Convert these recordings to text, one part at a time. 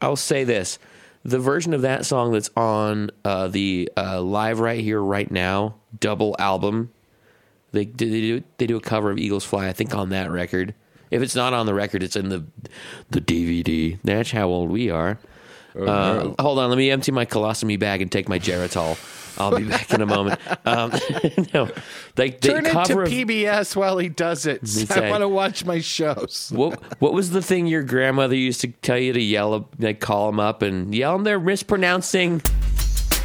I'll say this: the version of that song that's on uh, the uh, live right here, right now double album. They, they do they do a cover of Eagles Fly. I think on that record. If it's not on the record, it's in the the DVD. That's how old we are. Uh, hold on, let me empty my colostomy bag and take my Geritol. I'll be back in a moment. Um, no, like the Turn it to cover of, PBS while he does it. It's I a- want to watch my shows. what what was the thing your grandmother used to tell you to yell like call them up and yell them they're mispronouncing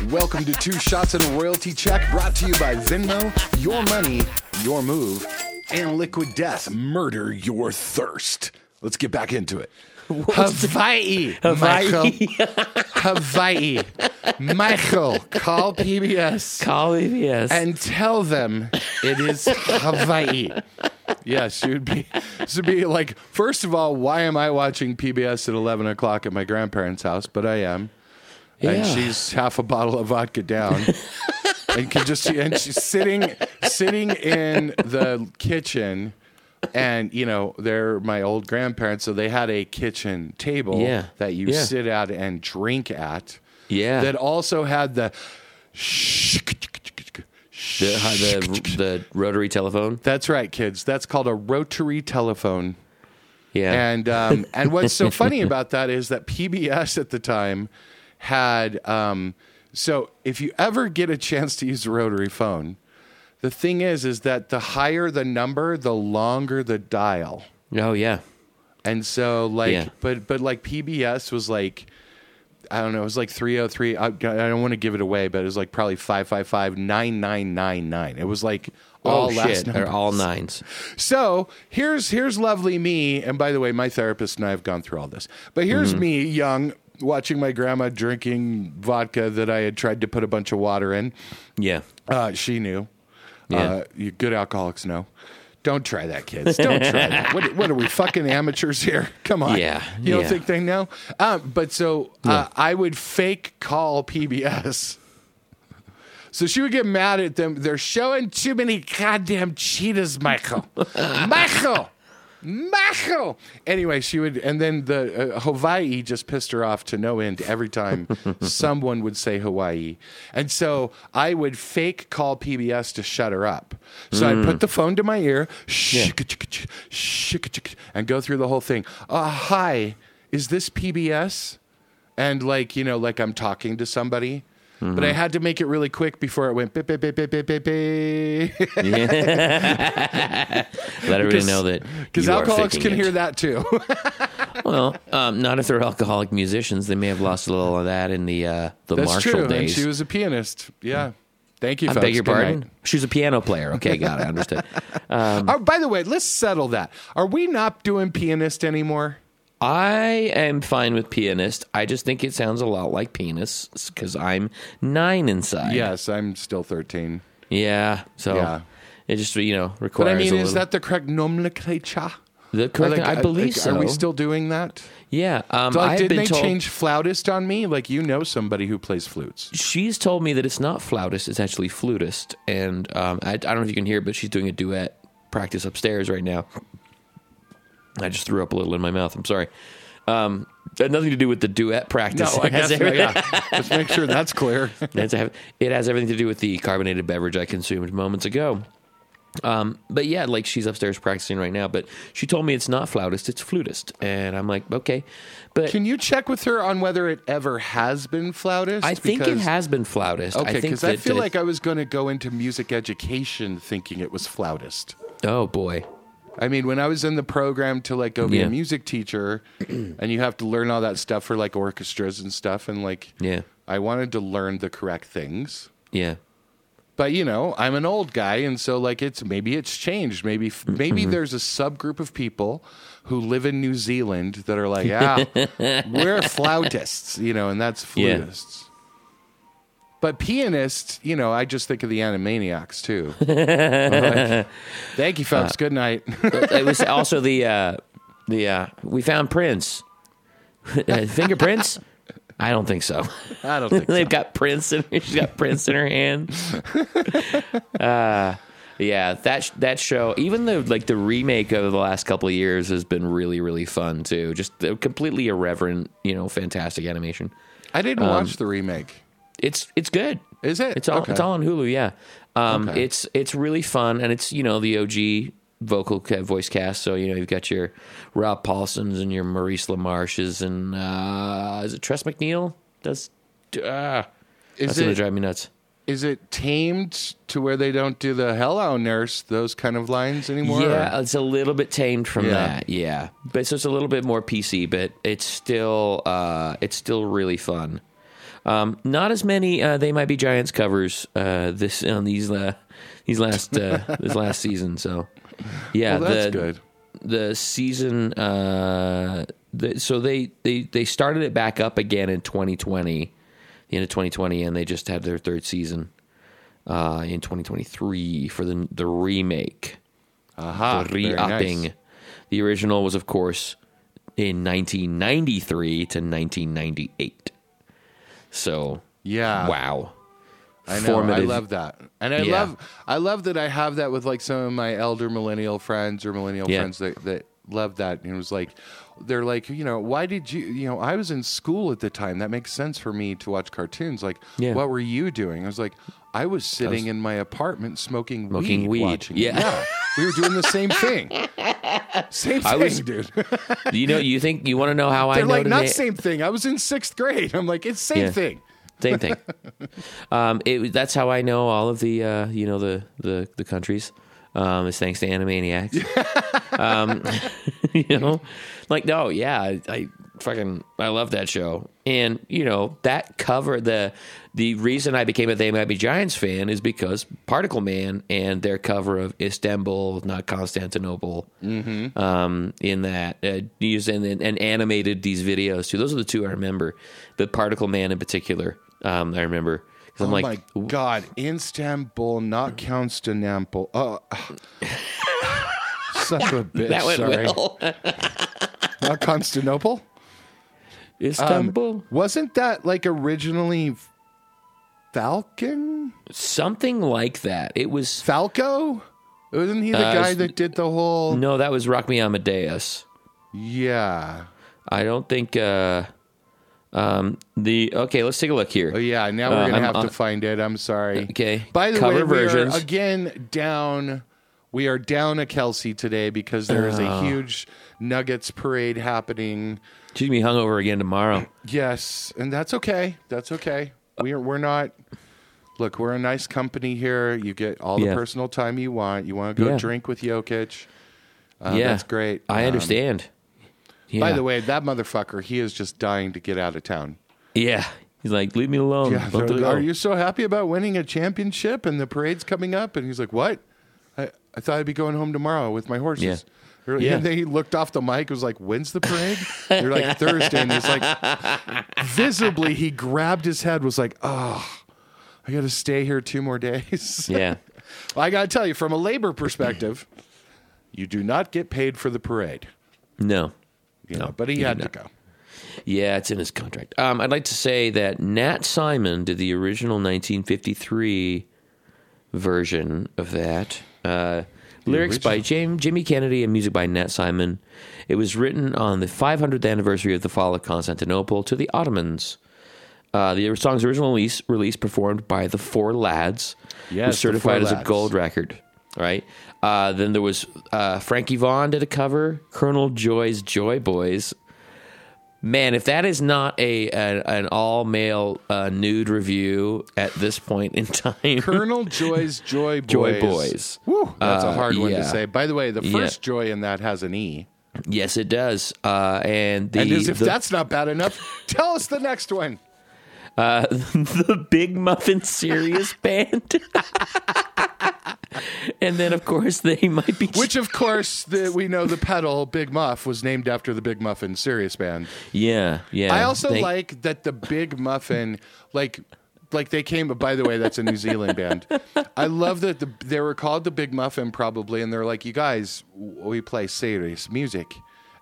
Welcome to Two Shots and a Royalty Check, brought to you by Venmo, Your Money, Your Move, and Liquid Death. Murder your thirst. Let's get back into it. Hawaii, Michael. Hawaii, Michael. Call PBS call PBS. and tell them it is Hawaii. Yes, she would be. This would be like. First of all, why am I watching PBS at eleven o'clock at my grandparents' house? But I am, and she's half a bottle of vodka down, and can just and she's sitting sitting in the kitchen. And you know they're my old grandparents, so they had a kitchen table Yeah. that you Yeah. sit at and drink at. yeah, That also had the the, the the rotary telephone. That's right, kids. That's called a rotary telephone. Yeah, And um, and what's so funny about that is that PBS at the time had um, so if you ever get a chance to use a rotary phone, the thing is is that the higher the number, the longer the dial. oh yeah, And so like Yeah. but but like PBS was like I don't know, it was like 303. I, I don't want to give it away, but it was like probably 555 9999. It was like all oh last shit, they're numbers. all nines. So here's here's lovely me, and by the way, my therapist and I have gone through all this. But here's Mm-hmm. me, young, watching my grandma drinking vodka that I had tried to put a bunch of water in. Yeah, Uh, she knew. Yeah. Uh, you good alcoholics know. Don't try that, kids. Don't try that. What, what are we fucking amateurs here? Come on. Yeah, You don't yeah. think they know? Um, but so uh, I would fake call PBS. So she would get mad at them. They're showing too many goddamn cheetahs, Michael. Michael. Michael. Anyway, she would, and then the uh, Hawaii just pissed her off to no end every time someone would say Hawaii, and so I would fake call PBS to shut her up. So I'd put the phone to my ear, and go through the whole thing. Uh, hi, is this PBS? And like you know, like I'm talking to somebody. But I had to make it really quick before it went beep, beep, beep, beep, beep, beep, beep. let everybody know that Because alcoholics can it. hear that too. Well, um, not if they're alcoholic musicians. They may have lost a little of that in the uh, the That's Marshall true. And days. she was a pianist. Yeah. Thank you, I folks. beg your Good pardon. night. She was a piano player. Okay, got it. Understood. Oh, by the way, let's settle that. Are we not doing pianist anymore? I am fine with pianist. I just think it sounds a lot like penis because I'm nine inside. Yes, I'm still 13. Yeah. So Yeah. it just you know requires. But I mean, a is little- that the correct nomenclature? the correct? Like, I uh, believe like, so. Are we still doing that? Yeah. Um, Like, I have did been they told. change flautist on me? Like, you know somebody who plays flutes. She's told me that it's not flautist; it's actually flutist. And um, I, I don't know if you can hear, but she's doing a duet practice upstairs right now. I just threw up a little in my mouth. I'm sorry. Um, had nothing to do with the duet practice. No, I guess everything- yeah. Let's make sure that's clear. It has everything to do with the carbonated beverage I consumed moments ago. Um, but yeah, like she's upstairs practicing right now. But she told me it's not flautist, it's flutist, and I'm like, okay. But Can you check with her on whether it ever has been flautist? I think it has been flautist. Okay, because I that, feel like I was going to go into music education thinking it was flautist. oh boy, I mean, when I was in the program to like go be Yeah. a music teacher, and you have to learn all that stuff for like orchestras and stuff, and like, yeah, I wanted to learn the correct things. yeah. But you know, I'm an old guy, and so like it's maybe it's changed. Maybe Mm-hmm. maybe there's a subgroup of people who live in New Zealand that are like, yeah, we're flautists, you know, and that's Yeah. flutists. But pianists, you know, I just think of the Animaniacs too. Like, Thank you, Uh, folks. Good night. it was also the uh, the uh, we found Prince Uh, fingerprints. I don't think so. I don't think so. They've got Prince and she's got Prince in her hand. Uh, Yeah, that sh- that show, even the like the remake of the last couple of years has been really really fun too. Just completely irreverent, you know, fantastic animation. I didn't watch the remake. It's it's good. Is it? It's all Okay. it's all on Hulu. Yeah, um, Okay. it's it's really fun, and it's you know the OG vocal ca- voice cast. So you know you've got your Rob Paulsens and your Maurice LaMarches and uh, is it Tress MacNeille? Does uh, Is that's gonna it drive me nuts. is it tamed to where they don't do the hello nurse those kind of lines anymore? Yeah, it's a little bit tamed from Yeah. that. Yeah, but so it's a little bit more PC, but it's still uh, it's still really fun. Um, not as many uh, they might be giants covers uh, this on these uh, these last uh, this last season. So yeah, well, that's the good. the season. Uh, the, so they, they they started it back up again in 2020, the end of 2020, and they just had their third season uh, in 2023 for the the remake Aha, the re-upping. nice. The original was, of course, in 1993 to 1998. So, Yeah. wow. I know. I love that, and I Yeah. love I love that I have that with like some of my elder millennial friends or millennial Yeah. friends that that love that. And it was like they're like, you know, why did you? You know, I was in school at the time. That makes sense for me to watch cartoons. Like, Yeah. what were you doing? I was like, I was sitting in my apartment smoking, Smoking weed, weed. watching. it. Yeah. we were doing the same thing. Same thing, I was- dude. You know, you think you want to know how I They're know like, not today? same thing. I was in sixth grade. I'm like, it's same Yeah. thing. Same thing. um, it, that's how I know all of the uh, you know the the the countries. Um, is thanks to Animaniacs. um, you know, like no, yeah, I, I fucking I love that show, and you know that cover the the reason I became a They Might Be Giants fan is because Particle Man and their cover of Istanbul, not Constantinople, um, in that uh, used and, and animated these videos too. Those are the two I remember, but Particle Man in particular, um, I remember. I'm oh like, my god, Istanbul, not Constantinople. Oh, of a bitch. that went sorry. well. Not Constantinople. Istanbul, Wasn't that like originally Falcon? something like that. It was Falco? Wasn't he the Uh, guy that did the whole? no, that was Rock Me Amadeus. Yeah. I don't think uh um the okay, let's take a look here. Oh yeah. Now Uh, we're gonna I'm have on- to find it. I'm sorry. Okay. By the Cover way, versions. we are again down. We are down a Kelsey today because there is Oh. a huge Nuggets parade happening. She's gonna be hungover again tomorrow. Yes, and that's okay. That's okay. We're we're not. Look, we're a nice company here. You get all the Yeah. personal time you want. You want to go Yeah. drink with Jokic. Uh, yeah, that's great. I Um, understand. Yeah. By the way, that motherfucker, he is just dying to get out of town. yeah, he's like, leave me alone. Yeah, Let they're me like, go." are you so happy about winning a championship and the parade's coming up? And he's like, what? I, I thought I'd be going home tomorrow with my horses. Yeah. They're- Yeah. And then he looked off the mic. Was like, "When's the parade?" They're like Thursday, and he's like, visibly, he grabbed his head. Was like, "Oh, I got to stay here two more days." Yeah, I got to tell you, from a labor perspective, you do not get paid for the parade. no, You No, know, but he had to go. yeah, it's in his contract. Um, I'd like to say that Nat Simon did the original 1953 version of that. Uh, lyrics by Jim, Jimmy Kennedy and music by Nat Simon. It was written on the 500th anniversary of the fall of Constantinople to the Ottomans. Uh, the song's original release, release performed by the Four Lads, Yes, was certified as a gold record. Right. Uh, then there was uh, Frankie Vaughan did a cover. Colonel Joye's Joy Boys. Man, if that is not a, a an all male uh, nude review at this point in time, Colonel Joye's Joy Boys. Joy Boys. Whew, that's a Uh, hard one to say. By the way, the Yeah. first Joy in that has an E. yes, it does. Uh, and the and as if the, that's not bad enough, tell us the next one. uh, the Big Muffin Serious Band, and then of course they might be Which, of course, the, we know the pedal Big Muff was named after the Big Muffin Serious Band. yeah yeah. I also They- like that the Big Muffin, like, like they came. By the way, that's a New Zealand band. I love that the, they were called the Big Muffin probably, and they're like, you guys, we play serious music,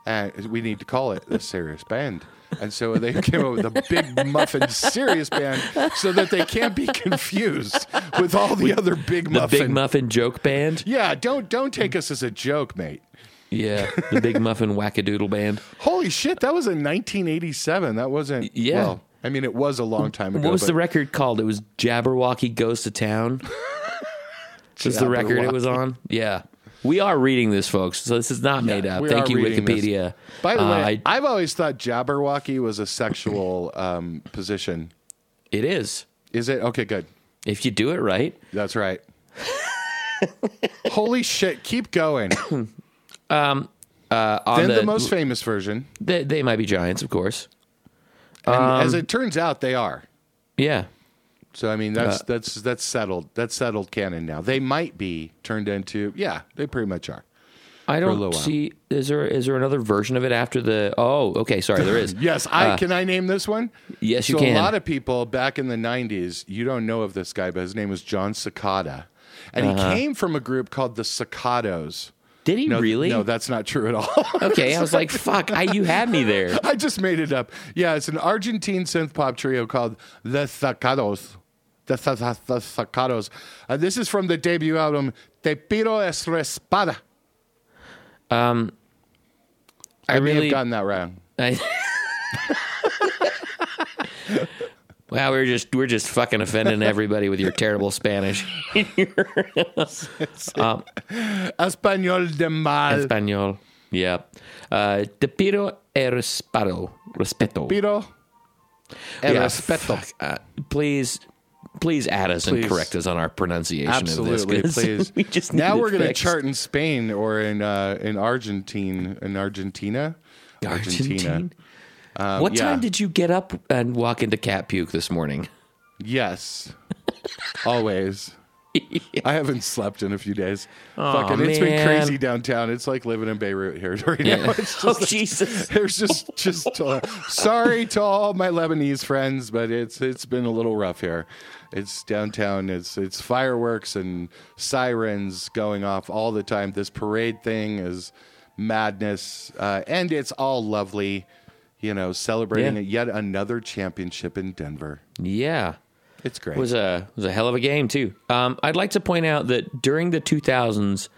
and we need to call it the Serious Band. And so they came up with a Big Muffin Serious Band so that they can't be confused with all the other Big The Muffin. Big Muffin Joke Band. yeah, don't don't take us as a joke, mate. Yeah, the Big Muffin Wackadoodle Band. Holy shit, that was in 1987. That wasn't. Yeah. Well, I mean, it was a long time ago. What was but the record called? It was Jabberwocky Goes to Town. was the record it was on? Yeah. We are reading this, folks. So this is not made up. Thank you, reading this. Wikipedia. By the Uh, way, I- I've always thought Jabberwocky was a sexual um, position. it is. Is it? Okay, good. If you do it right. That's right. Holy shit! Keep going. Uh, on then the, the, most famous version, they, they might be giants, of course. and Um, as it turns out, they are. Yeah. So I mean, that's Uh, that's that's settled. That's settled canon now. They might be turned into. Yeah, they pretty much are. I don't see. Is there is there another version of it after the? Oh, okay. Sorry, there is. Yes, I Uh, can I name this one? Yes, you so can. a lot of people back in the '90s, you don't know of this guy, but his name was John Cicada, and Uh-huh. he came from a group called the Cicados. Did he No, really? No, that's not true at all. okay, I was like, "Fuck!" I, you had me there. I just made it up. Yeah, it's an Argentine synth pop trio called the Cicados. The, the Uh, this is from the debut album Te Piro es Respada. Um, I, I may really- have gotten that wrong. I, wow, we're just we're just fucking offending everybody with your terrible Spanish. um, Español de mal. Espanol. Yeah. Uh, te pido el respeto. Respeto. Pido el Yeah, respeto. Uh, please, please add us Please. and correct us on our pronunciation Absolutely, of this. please. we just now we're going to chart in Spain or in uh, in Argentine in Argentina. Argentine. Um, what yeah. time did you get up and walk into cat puke this morning? Yes, always. I haven't slept in a few days. Aw, Fucking, it's been man. crazy downtown. It's like living in Beirut here right now. It's oh Jesus! there's just just uh, sorry to all my Lebanese friends, but it's it's been a little rough here. It's downtown. It's it's fireworks and sirens going off all the time. This parade thing is madness, uh, and it's all lovely. You know, celebrating Yeah. yet another championship in Denver. Yeah. It's great. It was a was a hell of a game too. Um, I'd like to point out that during the 2000s,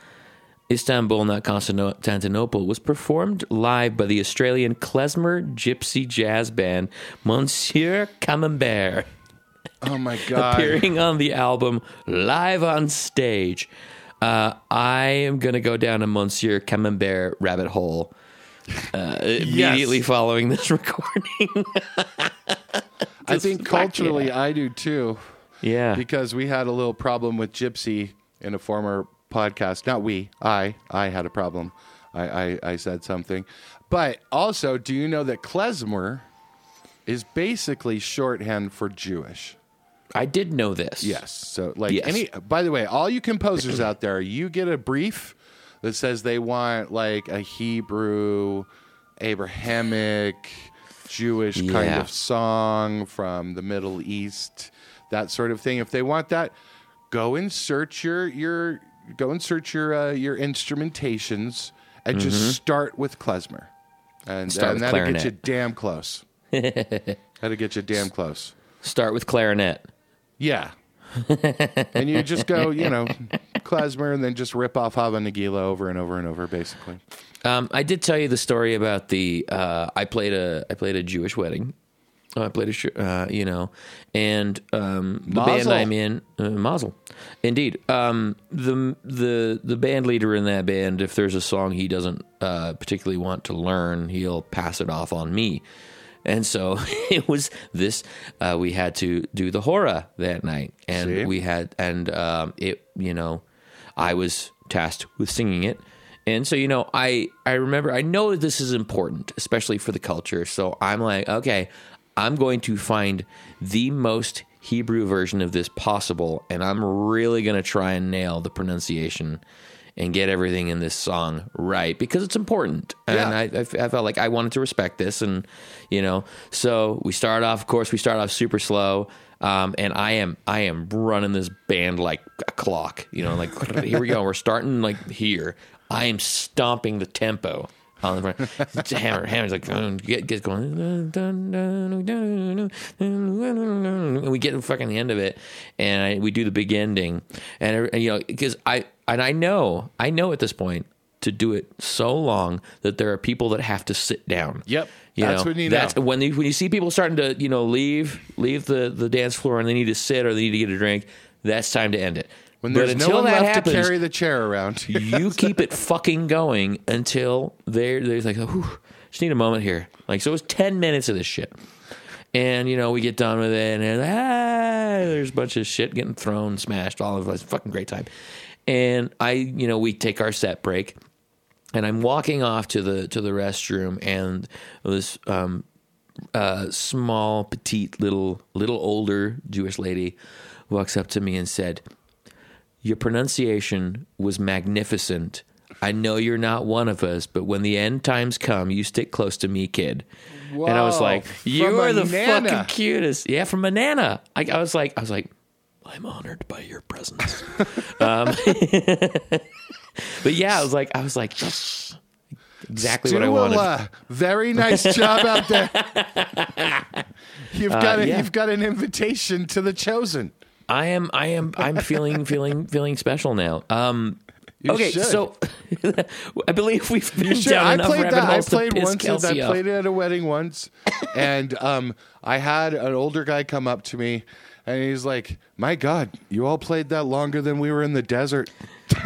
Istanbul, not Constantinople, was performed live by the Australian klezmer gypsy jazz band Monsieur Camembert, oh my god! appearing on the album live on stage. Uh, I am gonna go down a Monsieur Camembert rabbit hole uh, immediately following this recording. I think culturally. I do too. yeah, because we had a little problem with Gypsy in a former podcast. Not we, I, I had a problem. I, I, I said something, but also, do you know that klezmer is basically shorthand for Jewish? I did know this. Yes. So, like Yes. any. By the way, all you composers out there, you get a brief that says they want like a Hebrew, Abrahamic, Jewish kind of song from the Middle East, that sort of thing. If they want that, go and search your your go and search your uh, your instrumentations and just start with klezmer, and, Mm-hmm. Start and with that'll get you damn close. that'll get you damn close. Start with clarinet. Yeah. And you just go, you know, klezmer, and then just rip off Hava Nagila over and over and over, basically. Um, I did tell you the story about the uh, I played a I played a Jewish wedding. I played a sh- uh, you know, and um, the band I'm in, uh, Mazel, indeed. Um, the the the band leader in that band, if there's a song he doesn't uh, particularly want to learn, he'll pass it off on me. And so it was this. Uh, we had to do the hora that night, and See? we had and um, it. You know, I was tasked with singing it. And so, you know, I, I remember, I know that this is important, especially for the culture. So I'm like, okay, I'm going to find the most Hebrew version of this possible. And I'm really going to try and nail the pronunciation and get everything in this song right because it's important. And Yeah. I, I, f- I felt like I wanted to respect this. And, you know, so we start off, of course, we start off super slow. Um, and I am I am running this band like a clock, you know, like here we go. We're starting like here. I am stomping the tempo the front. Hammer, hammer's like "Dun," get gets going, and we get to fucking the end of it, and I, we do the big ending, and, and you know because I and I know I know at this point to do it so long that there are people that have to sit down. Yep. You That's know, when you that's know. when you, when you see people starting to you know leave leave the the dance floor and they need to sit or they need to get a drink. That's time to end it. When But there's no until one that left happens, to carry the chair around. you keep it fucking going until they're there's like, Whew, just need a moment here. Like so, it was ten minutes of this shit, and you know we get done with it, and ah, there's a bunch of shit getting thrown, smashed, all of us, fucking great time. And I, you know, we take our set break, and I'm walking off to the to the restroom, and this um, uh, small, petite, little, little older Jewish lady walks up to me and said, "Your pronunciation was magnificent. I know you're not one of us, but when the end times come, you stick close to me, kid." and I was like, "You are the Nana." fucking cutest." Yeah, from a nana. I, I was like, I was like, I'm honored by your presence. um, but yeah, I was like, I was like, yes, exactly what I wanted. very nice job out there. You've got a, Uh, yeah. you've got an invitation to the chosen. I am I am I'm feeling feeling feeling special now. Um You okay, should. so I believe we've been down I enough played rabbit that. I to played piss once. Kelsey I played it at a wedding once, and um, I had an older guy come up to me, and he's like, "My God, you all played that longer than we were in the desert."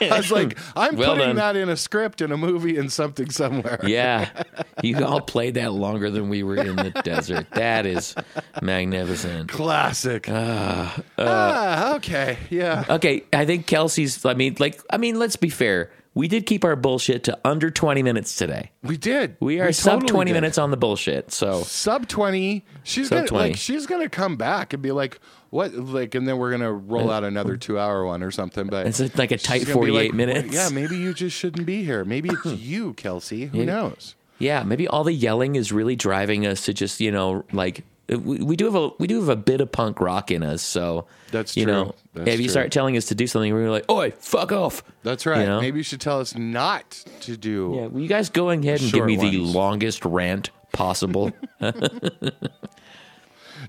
I was like, "I'm Well putting done. that in a script, in a movie, in something somewhere." Yeah. You all played that longer than we were in the desert. That is magnificent. Classic. Uh, ah, okay, yeah. Okay, I think Kelsey's I mean like I mean let's be fair. We did keep our bullshit to under 20 minutes today. We did. We are sub totally 20 did. minutes on the bullshit. So sub 20 she's Sub gonna 20. like she's gonna come back and be like what like and then we're gonna roll uh, out another two hour one or something but It's like a tight she's gonna be 48 like, minutes. yeah maybe you just shouldn't be here maybe it's you kelsey who knows Yeah, maybe all the yelling is really driving us to just you know like we, we do have a we do have a bit of punk rock in us. So That's you true. know That's if you true. start telling us to do something, we're like, "Oi, fuck off!" that's right You know? maybe you should tell us not to do Yeah, will you guys go ahead and give me the longest rant possible?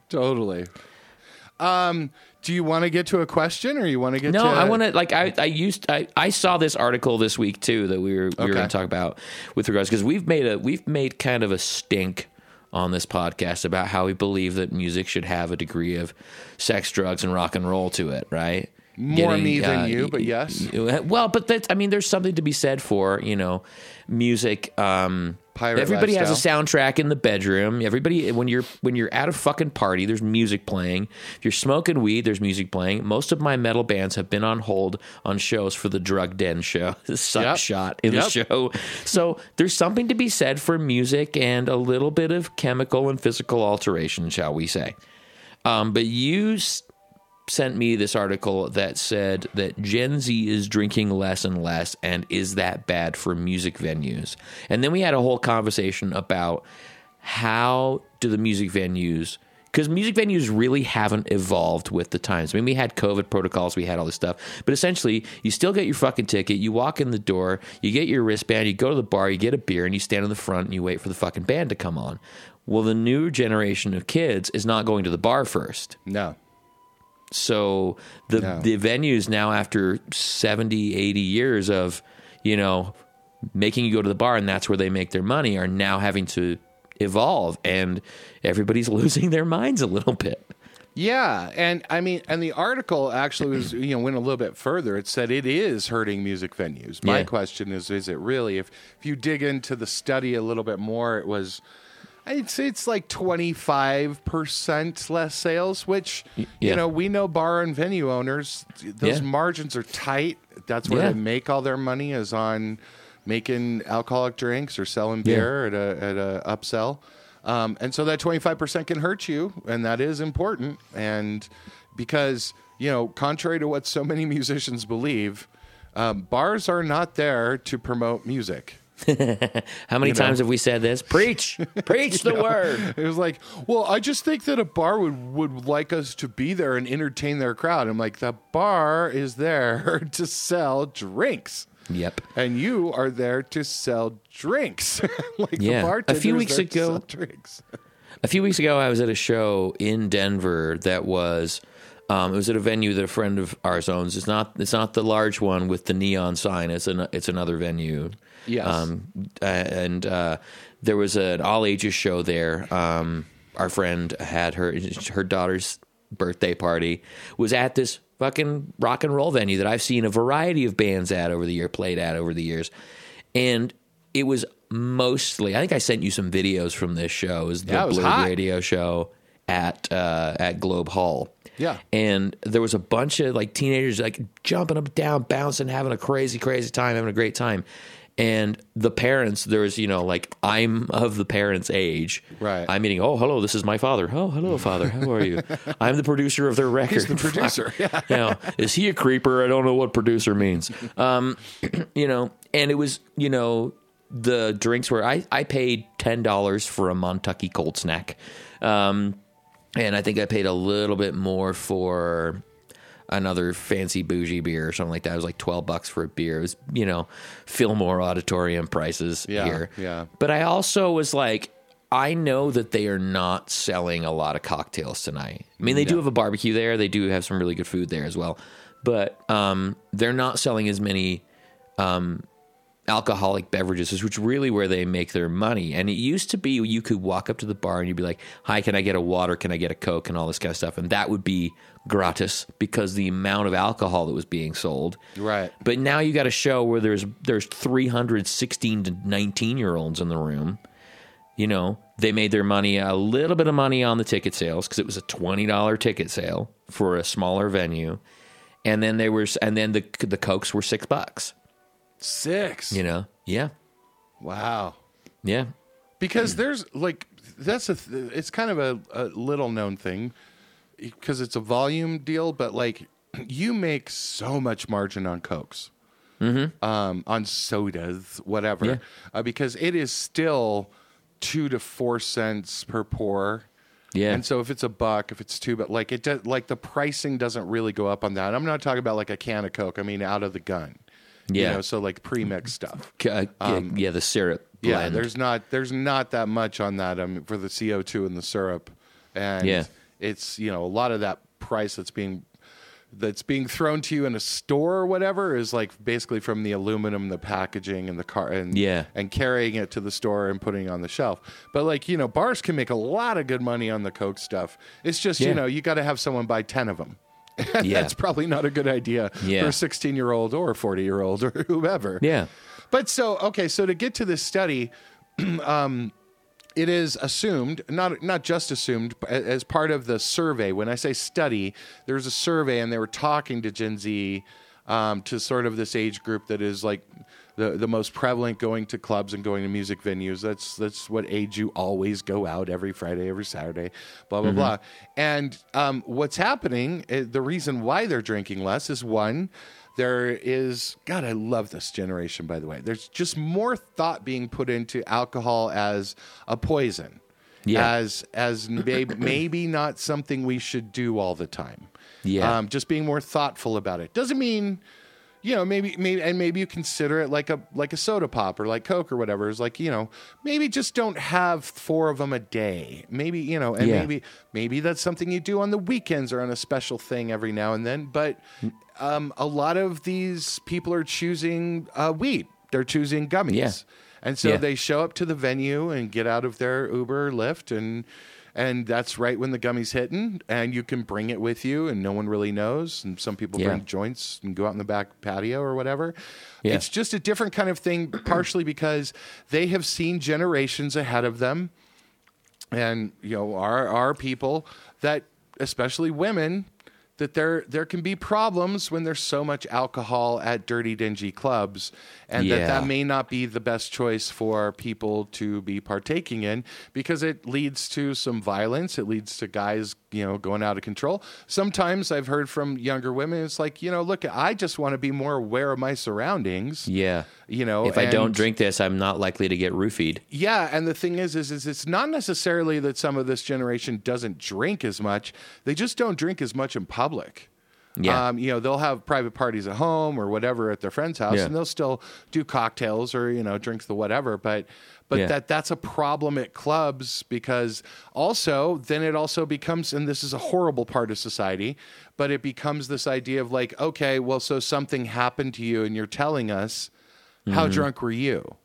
totally um do you want to get to a question or you want to get No, to I want to like I I used I, I saw this article this week too that we were we were going to talk about with regards because we've made a we've made kind of a stink on this podcast about how we believe that music should have a degree of sex, drugs, and rock and roll to it, right? More me than uh, you, but yes. Well, but that's I mean, there's something to be said for you know music. Um, Pirate everybody has a soundtrack in the bedroom. Everybody when you're when you're at a fucking party, there's music playing. If you're smoking weed, there's music playing. Most of my metal bands have been on hold on shows for the Drug Den show, the suck Yep. shot in Yep. the show. So there's something to be said for music and a little bit of chemical and physical alteration, shall we say? Um, but you sent me this article that said that Gen Z is drinking less and less, and is that bad for music venues? And then we had a whole conversation about how do the music venues because music venues really haven't evolved with the times. I mean, we had COVID protocols, we had all this stuff, but essentially, you still get your fucking ticket. You walk in the door, you get your wristband, you go to the bar, you get a beer, and you stand in the front and you wait for the fucking band to come on. Well, the new generation of kids is not going to the bar first. no So the No. the venues now after 70, 80 years of, you know, making you go to the bar and that's where they make their money are now having to evolve and everybody's losing their minds a little bit. Yeah, and I mean, and the article actually was you know went a little bit further. It said it is hurting music venues. My Yeah. question is, is it really? If if you dig into the study a little bit more, it was. I'd say it's like twenty five percent less sales, which yeah. you know we know bar and venue owners. Those Yeah. margins are tight. That's where Yeah. they make all their money is on making alcoholic drinks or selling beer at a at a upsell. Um, and so that 25% can hurt you, and that is important. And because, you know, contrary to what so many musicians believe, um, bars are not there to promote music. How many You know. times have we said this? Preach, preach the word. It was like, well, I just think that a bar would, would like us to be there and entertain their crowd. I'm like, the bar is there to sell drinks. Yep. and you are there to sell drinks. like Yeah. A few weeks ago- drinks. A few weeks ago, I was at a show in Denver that was. Um, it was at a venue that a friend of ours owns. It's not. It's not the large one with the neon sign. It's an. It's another venue. Yes. Um, and uh, there was an all ages show there. Um, our friend had her her daughter's birthday party. Was at this fucking rock and roll venue that I've seen a variety of bands at over the year, played at over the years, and it was mostly. I think I sent you some videos from this show. It was the Yeah, it was Blurred hot. Radio show at uh, at Globe Hall. Yeah. and there was a bunch of like teenagers like jumping up and down, bouncing, having a crazy, crazy time, having a great time. And the parents, there was, you know, like I'm of the parents' age. Right. I'm meeting, oh, hello, this is my father. Oh, hello, father. How are you? I'm the producer of their record. He's the producer. Yeah. you know, is he a creeper? I don't know what producer means. Um, you know, and it was, you know, the drinks were I, I paid ten dollars for a Montucky cold snack. Um, and I think I paid a little bit more for another fancy bougie beer or something like that. It was like twelve bucks for a beer. It was, you know, Fillmore auditorium prices Yeah, here. yeah. But I also was like, I know that they are not selling a lot of cocktails tonight. I mean, they do have a barbecue there. They do have some really good food there as well. But um, they're not selling as many um, alcoholic beverages, which is really where they make their money. And it used to be you could walk up to the bar and you'd be like, "Hi, can I get a water? Can I get a coke?" and all this kind of stuff, and that would be gratis because the amount of alcohol that was being sold. Right. But now you got a show where there's there's 316 to 19 year olds in the room. You know, they made their money a little bit of money on the ticket sales because it was a twenty dollar ticket sale for a smaller venue, and then they were and then the the cokes were six bucks. Six. You know, yeah, Wow. yeah, because there's like that's a th- it's kind of a, a little known thing because it's a volume deal but like you make so much margin on cokes um, on sodas whatever Yeah. uh, because it is still two to four cents per pour yeah. and so if it's a buck, if it's two, but like it does, like the pricing doesn't really go up on that. I'm not talking about like a can of Coke. I mean, out of the gun. You Yeah. know, so like pre-mixed stuff. Uh, yeah, yeah, the syrup. Yeah, there's not there's not that much on that um, for the CO2 and the syrup, and Yeah. it's you know a lot of that price that's being that's being thrown to you in a store or whatever is like basically from the aluminum, the packaging, and the car, and Yeah. and carrying it to the store and putting it on the shelf. But like you know, bars can make a lot of good money on the Coke stuff. It's just Yeah. you know you got to have someone buy ten of them. Yeah. that's probably not a good idea Yeah. for a 16 year old or a 40 year old or whoever. yeah, But so okay, so to get to this study, um, it is assumed, not not just assumed, but as part of the survey. When I say study, there's a survey, and they were talking to Gen Z, um, to sort of this age group that is like the the most prevalent, going to clubs and going to music venues. That's that's what age you always go out every Friday, every Saturday, blah blah blah. And um, what's happening? uh, The reason why they're drinking less is one there is god i love this generation by the way there's just more thought being put into alcohol as a poison Yeah. as as maybe, maybe not something we should do all the time Yeah. um, just being more thoughtful about it doesn't mean you know maybe maybe and maybe you consider it like a like a soda pop or like coke or whatever is like you know maybe just don't have four of them a day maybe you know and Yeah. maybe maybe that's something you do on the weekends or on a special thing every now and then but um, a lot of these people are choosing uh, weed they're choosing gummies Yeah. and so Yeah. they show up to the venue and get out of their uber or lyft and and that's right when the gummy's hitting and you can bring it with you and no one really knows and some people Yeah. bring joints and go out in the back patio or whatever Yeah. it's just a different kind of thing partially because they have seen generations ahead of them and you know our our people that especially women that there there can be problems when there's so much alcohol at dirty dingy clubs and that Yeah. that may not be the best choice for people to be partaking in because it leads to some violence it leads to guys you know going out of control sometimes i've heard from younger women it's like you know look i just want to be more aware of my surroundings yeah. you know If I don't drink this, I'm not likely to get roofied. yeah, and the thing is, is, is it's not necessarily that some of this generation doesn't drink as much; they just don't drink as much in public. Yeah. Um, you know, they'll have private parties at home or whatever at their friend's house, Yeah. and they'll still do cocktails or you know drinks the whatever. But but Yeah. that that's a problem at clubs because also then it also becomes and this is a horrible part of society, but it becomes this idea of like okay, well, so something happened to you and you're telling us how Mm-hmm. drunk were you?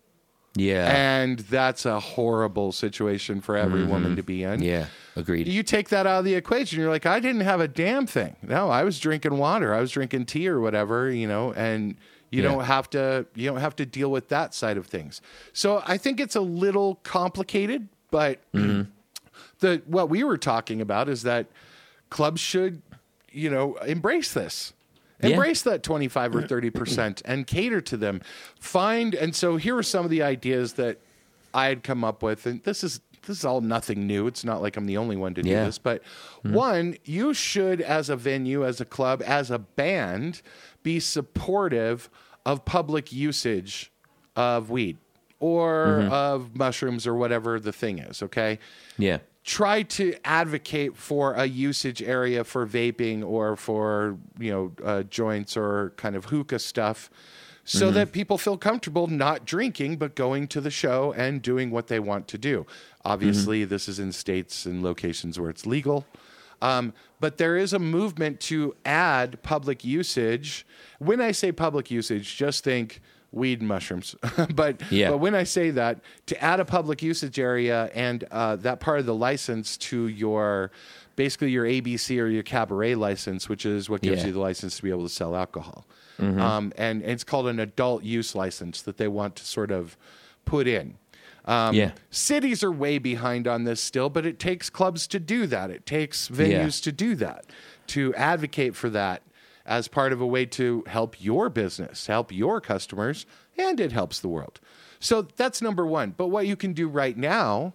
Yeah. And that's a horrible situation for every woman to be in. Mm-hmm. yeah. Agreed. You take that out of the equation, you're like, I didn't have a damn thing. No, I was drinking water. I was drinking tea or whatever, you know, and you Yeah. don't have to you don't have to deal with that side of things. So I think it's a little complicated, but Mm-hmm. the what we were talking about is that clubs should, you know, embrace this. Yeah. Embrace that 25 or 30% and cater to them. Find and so here are some of the ideas that I had come up with and this is this is all nothing new. It's not like I'm the only one to do Yeah. this, but mm-hmm. one, you should as a venue, as a club, as a band be supportive of public usage of weed or mm-hmm. of mushrooms or whatever the thing is, okay? yeah. Try to advocate for a usage area for vaping or for you know uh, joints or kind of hookah stuff so that people feel comfortable not drinking but going to the show and doing what they want to do. Obviously this is in states and locations where it's legal. Um, but there is a movement to add public usage. When i say public usage just think weed and mushrooms but Yeah. but when I say that, to add a public usage area and uh, that part of the license to your basically your ABC or your cabaret license, which is what gives Yeah. you the license to be able to sell alcohol. Um, and, and it's called an adult use license that they want to sort of put in. Um, Yeah. Cities are way behind on this still, but it takes clubs to do that. It takes venues to do that, to advocate for that as part of a way to help your business, help your customers, and it helps the world. So that's number one. But what you can do right now,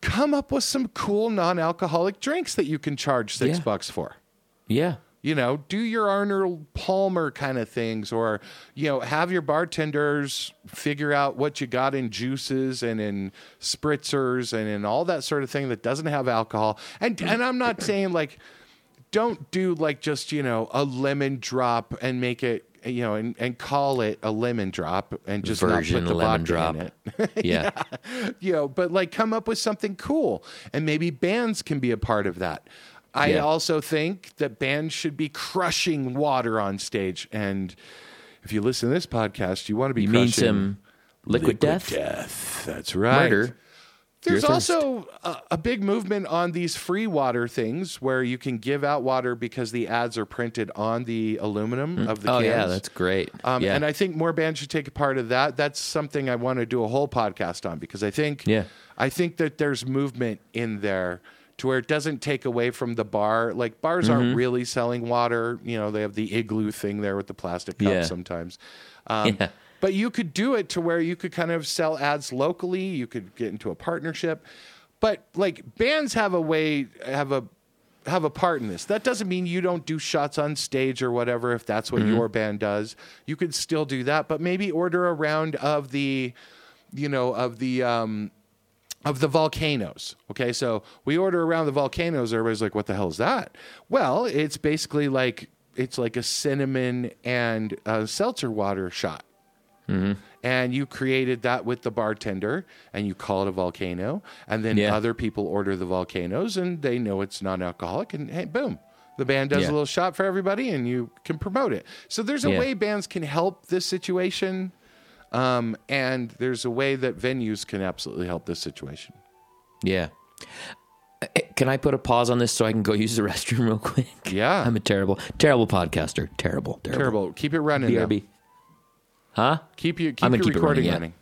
come up with some cool non alcoholic drinks that you can charge six Yeah. bucks for Yeah. you know, do your Arnold Palmer kind of things, or you know, have your bartenders figure out what you got in juices and in spritzers and in all that sort of thing that doesn't have alcohol. And and I'm not saying like, don't do like just you know a lemon drop and make it you know and, and call it a lemon drop and just Version not put the lemon drop. in it. Yeah. you know, but like come up with something cool, and maybe bands can be a part of that. I Yeah. also think that bands should be crushing water on stage. And if you listen to this podcast, you want to be You mean crushing some liquid, death? death. That's right. Murder. There's also a, a big movement on these free water things where you can give out water because the ads are printed on the aluminum of the Oh cans. yeah, that's great. Um, yeah. And I think more bands should take a part of that. That's something I want to do a whole podcast on because I think Yeah. I think that there's movement in there to where it doesn't take away from the bar. Like bars Mm-hmm. aren't really selling water. You know, they have the igloo thing there with the plastic cups Yeah. sometimes. Um, Yeah. But you could do it to where you could kind of sell ads locally. You could get into a partnership. But like bands have a way have a have a part in this. That doesn't mean you don't do shots on stage or whatever if that's what your band does. You could still do that, but maybe order a round of the you know, of the um of the volcanoes. Okay, so we order around the volcanoes. Everybody's like, "What the hell is that?" Well, it's basically like it's like a cinnamon and uh, seltzer water shot. And you created that with the bartender, and you call it a volcano, and then Yeah. other people order the volcanoes, and they know it's non-alcoholic, and hey, boom, the band does Yeah. a little shot for everybody, and you can promote it. So there's a Yeah. way bands can help this situation, um, and there's a way that venues can absolutely help this situation. yeah. Uh, Can I put a pause on this so I can go use the restroom real quick? Yeah. I'm a terrible, terrible podcaster. Terrible, terrible. Terrible. Keep it running. BRB. Huh? Keep you keep I'm gonna keep it recording running, yeah. running.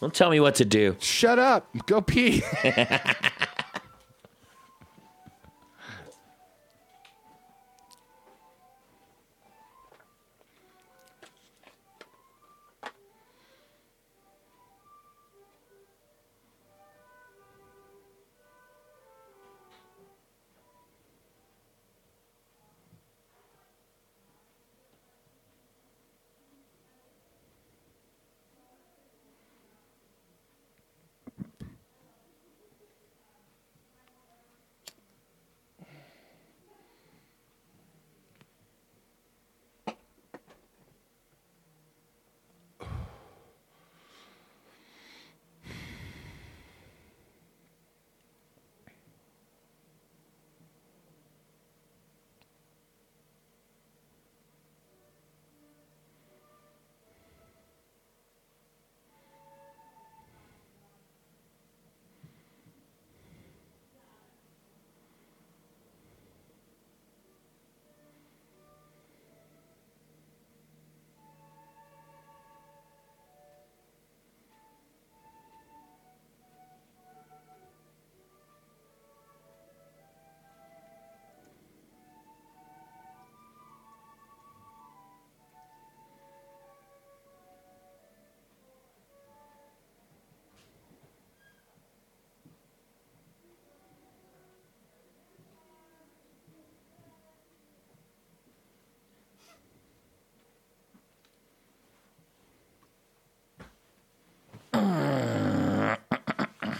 Don't tell me what to do. Shut up. Go pee.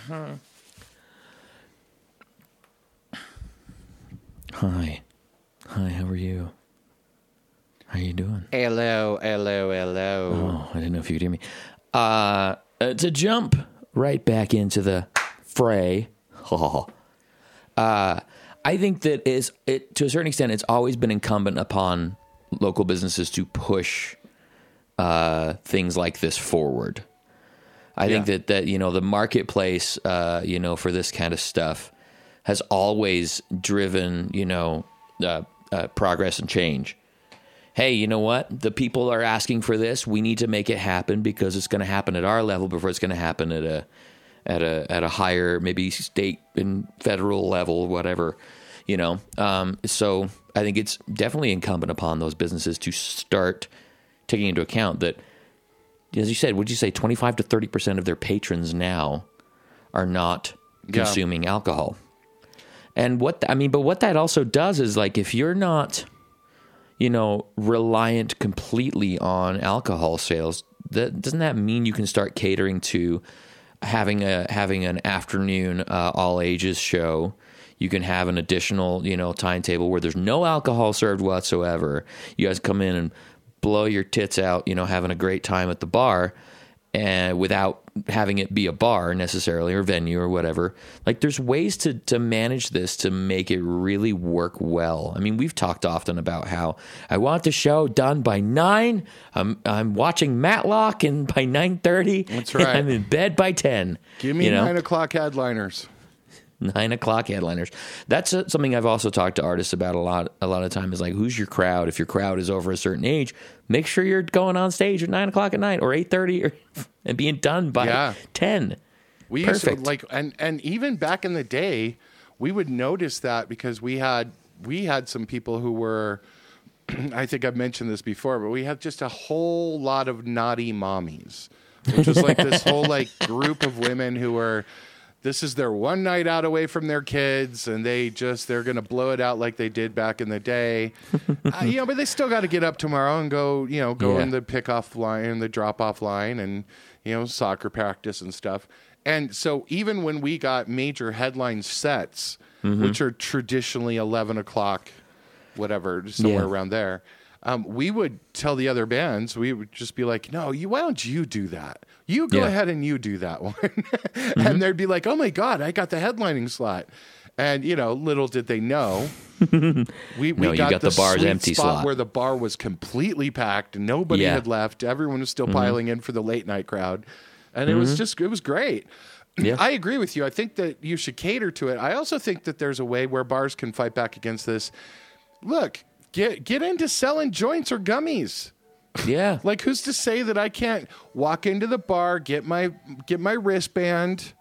Hi. Hi, how are you? How are you doing? Hello, hello, hello. Oh, I didn't know if you could hear me. Uh, uh, to jump right back into the fray. uh, I think that is it to a certain extent. It's always been incumbent upon local businesses to push uh, things like this forward. I think that that you know the marketplace, uh, you know, for this kind of stuff has always driven you know uh, uh, progress and change hey, you know what? The people are asking for this. We need to make it happen because it's going to happen at our level before it's going to happen at a at a at a higher maybe state and federal level, whatever. You know, um, so I think it's definitely incumbent upon those businesses to start taking into account that, as you said, would you say twenty five to thirty percent of their patrons now are not Yeah. consuming alcohol? And what I mean, but what that also does is like if you're not you know, reliant completely on alcohol sales, that doesn't that mean you can start catering to having a having an afternoon uh, all ages show? You can have an additional, you know, timetable where there's no alcohol served whatsoever. You guys come in and blow your tits out, you know, having a great time at the bar and without having it be a bar necessarily or venue or whatever. Like there's ways to to manage this to make it really work well. I mean, we've talked often about how I want the show done by 9. I'm I'm watching Matlock and by 9:30 That's right. I'm in bed by 10. Give me you know? nine o'clock headliners. nine o'clock headliners. That's uh, something I've also talked to artists about a lot. A lot of time is like, who's your crowd? If your crowd is over a certain age, make sure you're going on stage at nine o'clock at night or eight thirty, or and being done by Yeah. ten. We used to like, and and even back in the day, we would notice that because we had we had some people who were. I think I've mentioned this before, but we had just a whole lot of naughty mommies, which is like this whole like group of women who were. This is their one night out away from their kids, and they just they're going to blow it out like they did back in the day. uh, you know, but they still got to get up tomorrow and go. You know, go Yeah. in the pickoff line, the drop off line, and you know soccer practice and stuff. And so even when we got major headline sets, Mm-hmm. which are traditionally eleven o'clock, whatever, somewhere Yeah. around there, um, we would tell the other bands, we would just be like, "No, you why don't you do that? You go Yeah. ahead and you do that one," Mm-hmm. and they'd be like, "Oh my god, I got the headlining slot." And you know, little did they know, we, we No, got, got the bar's sweet empty spot slot. where the bar was completely packed nobody Yeah. Mm-hmm. had left. Everyone was still piling in for the late night crowd, and it was just it was great. Yeah. I agree with you. I think that you should cater to it. I also think that there's a way where bars can fight back against this. Look, get get into selling joints or gummies. Yeah, Like who's to say that I can't walk into the bar, get my get my wristband,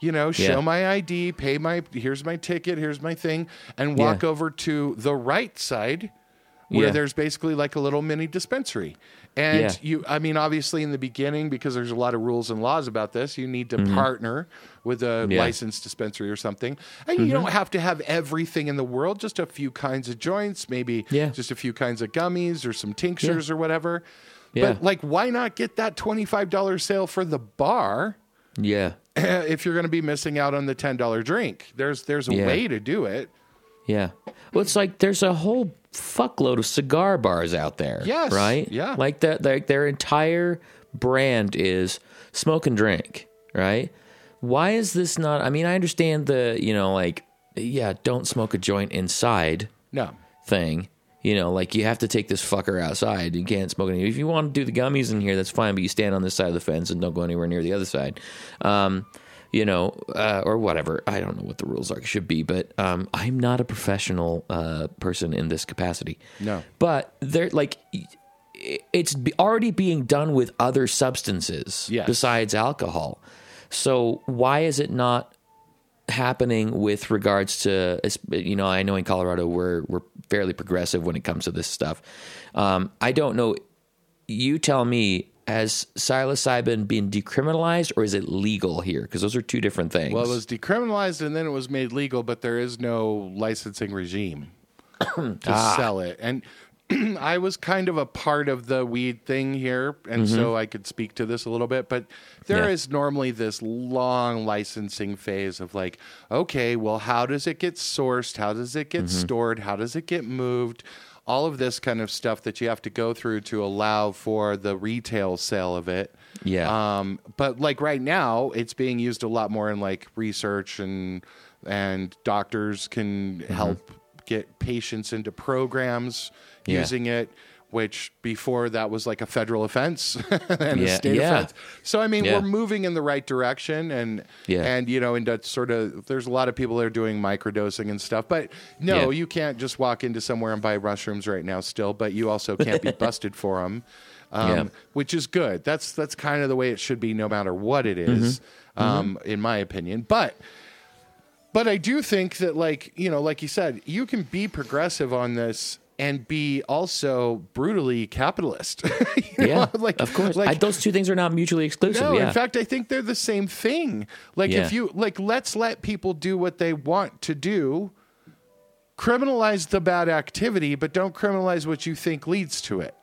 you know, show Yeah. my ID, pay my here's my ticket, here's my thing, and walk Yeah. over to the right side where Yeah. there's basically like a little mini dispensary. And Yeah. you I mean obviously in the beginning because there's a lot of rules and laws about this, you need to partner with a Mm-hmm. Yeah. Mm-hmm. licensed dispensary or something. And you don't have to have everything in the world, just a few kinds of joints, maybe just a few kinds of gummies or some tinctures or whatever. But like, why not get that twenty-five dollar sale for the bar yeah, if you're going to be missing out on the ten dollar drink? There's there's a way to do it. Yeah. Well, it's like there's a whole fuckload of cigar bars out there. Yes, right. yeah. like that. Like their entire brand is smoke and drink. Right. Why is this not? I mean, I understand the you know like yeah, don't smoke a joint inside. No, thing. You know, like you have to take this fucker outside. You can't smoke any. If you want to do the gummies in here, that's fine, but you stand on this side of the fence and don't go anywhere near the other side. Um, you know, uh, or whatever. I don't know what the rules are should be, but um, I'm not a professional uh, person in this capacity. No. but they're like. It's already being done with other substances Yes. besides alcohol. So why is it not happening with regards to you know I know in Colorado we're we're fairly progressive when it comes to this stuff. Um, I don't know. You tell me. Has psilocybin been decriminalized or is it legal here? Because those are two different things. well, it was decriminalized and then it was made legal, but there is no licensing regime to Ah. sell it. And I was kind of a part of the weed thing here, and so I could speak to this a little bit. But there is Yeah. normally this long licensing phase of like, okay, well, how does it get sourced? How does it get stored? How does it get moved? All of this kind of stuff that you have to go through to allow for the retail sale of it. Yeah. Um, but like right now, it's being used a lot more in like research and and doctors can Mm-hmm. help get patients into programs Yeah. using it. Which before that was like a federal offense and a state yeah. offense. So I mean, Yeah. we're moving in the right direction, and Yeah. and you know, and sort of there's a lot of people that are doing microdosing and stuff. But no, Yeah. you can't just walk into somewhere and buy mushrooms right now. Still, but you also can't be busted for them um, Yeah. which is good. That's that's kind of the way it should be, no matter what it is, Mm-hmm. Um, in my opinion. But but I do think that, like you know, like you said, you can be progressive on this and be also brutally capitalist. Yeah. know, like of course. like I, those two things are not mutually exclusive. no, yeah. in fact, I think they're the same thing. Like Yeah. if you like, let's let people do what they want to do. Criminalize the bad activity, but don't criminalize what you think leads to it.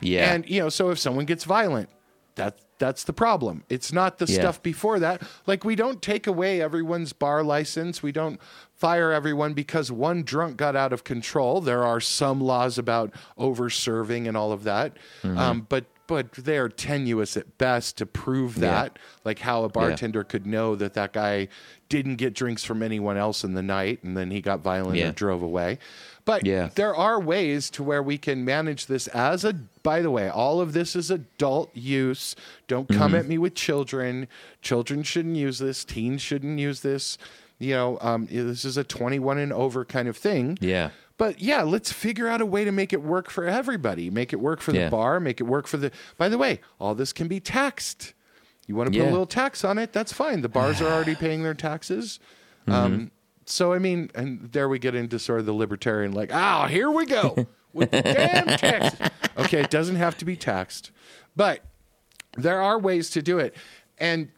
yeah. And you know, so if someone gets violent, that that's the problem. It's not the Yeah. stuff before that. Like we don't take away everyone's bar license. We don't fire everyone because one drunk got out of control. There are some laws about over serving and all of that. Mm-hmm. Um, but but they are tenuous at best to prove that. Like how a bartender could know that that guy didn't get drinks from anyone else in the night and then he got violent Yeah. or drove away. But Yeah. there are ways to where we can manage this as a by the way all of this is adult use. Don't Mm-hmm. come at me with children. Children shouldn't use this. Teens shouldn't use this. You know um, this is a 21 and over kind of thing. Yeah. but yeah let's figure out a way to make it work for everybody. Make it work for the bar. Make it work for the by the way all this can be taxed. You want to put Yeah. a little tax on it? That's fine. The bars are already paying their taxes. Mm-hmm. um, so I mean, and there we get into sort of the libertarian, like, oh, here we go with the damn tax. Okay, it doesn't have to be taxed, but there are ways to do it. And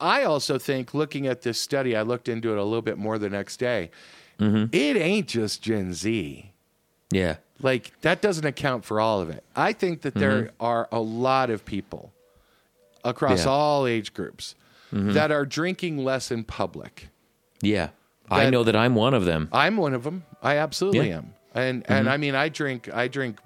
I also think, looking at this study, I looked into it a little bit more the next day. Mm-hmm. It ain't just Gen Z. Yeah. Like that doesn't account for all of it. I think that there Mm-hmm. are a lot of people across Yeah. Mm-hmm. all age groups that are drinking less in public. Yeah. I know that I'm one of them. I'm one of them. I absolutely Yeah. am. And and I mean, I drink I drink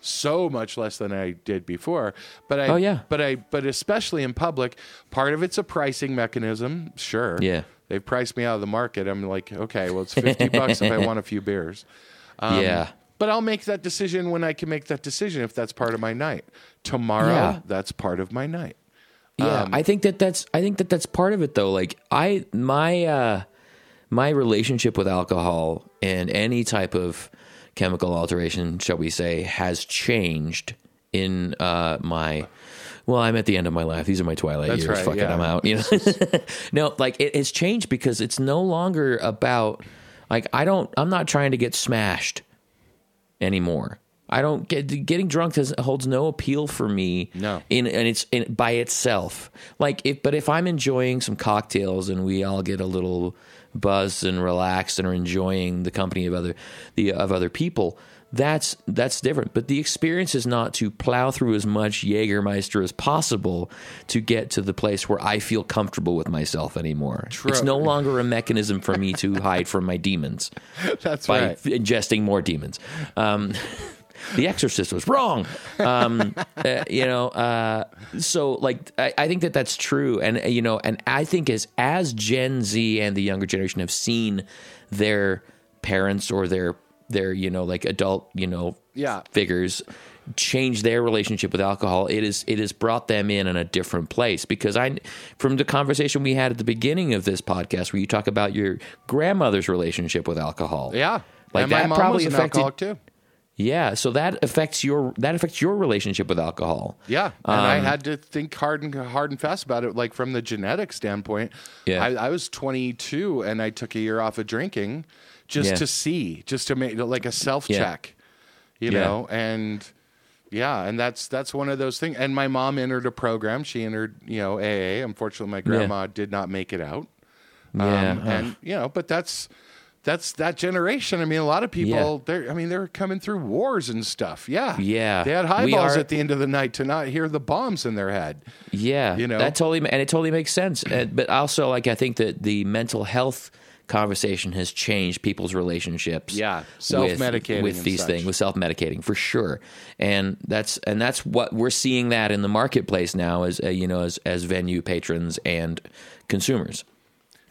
so much less than I did before. But I Oh, yeah. but I but especially in public, part of it's a pricing mechanism. Sure. Yeah. They've priced me out of the market. I'm like, okay, well, it's fifty bucks if I want a few beers. Um, yeah. But I'll make that decision when I can make that decision if that's part of my night. Tomorrow, Yeah. that's part of my night. Yeah, Um, I think that that's I think that that's part of it though. Like I my uh my relationship with alcohol and any type of chemical alteration, shall we say, has changed in uh my well, I'm at the end of my life. These are my twilight That's years. right, Fuck it. I'm out. You know, no, like it, it's changed because it's no longer about like I don't. I'm not trying to get smashed anymore. I don't get getting drunk does, holds no appeal for me. No. in and it's in, by itself. Like if, but if I'm enjoying some cocktails and we all get a little buzzed and relaxed and are enjoying the company of other the of other people, that's that's different. But the experience is not to plow through as much Jägermeister as possible to get to the place where I feel comfortable with myself anymore. It's no longer a mechanism for me to hide from my demons That's by right. ingesting more demons. Um, the Exorcist was wrong. Um, uh, you know, uh, so like I, I think that that's true, and uh, you know, and I think as as Gen Z and the younger generation have seen their parents or their their you know like adult you know Yeah. figures change their relationship with alcohol it is it has brought them in in a different place because i from the conversation we had at the beginning of this podcast where you talk about your grandmother's relationship with alcohol Yeah. Like and that mom probably affected- too. Yeah, so that affects your that affects your relationship with alcohol. Yeah, and I Um, had to think hard and hard and fast about it, like from the genetic standpoint. Yeah. I, I was 22 and I took a year off of drinking just Yeah. to see, just to make like a self check, you Yeah. know, and yeah, and that's that's one of those things. And my mom entered a program; she entered, you know, AA. Unfortunately, my grandma did not make it out. Yeah, Um, and you know, but that's that's that generation. I mean, a lot of people. Yeah. They're. I mean, they're coming through wars and stuff. Yeah. Yeah. They had highballs are- at the end of the night to not hear the bombs in their head. Yeah, You know? that totally and it totally makes sense. And, but also, like I think that the mental health conversation has changed people's relationships. Yeah, self-medicating with and these such. things, with self medicating for sure. And that's and that's what we're seeing that in the marketplace now, as uh, you know, as as venue patrons and consumers.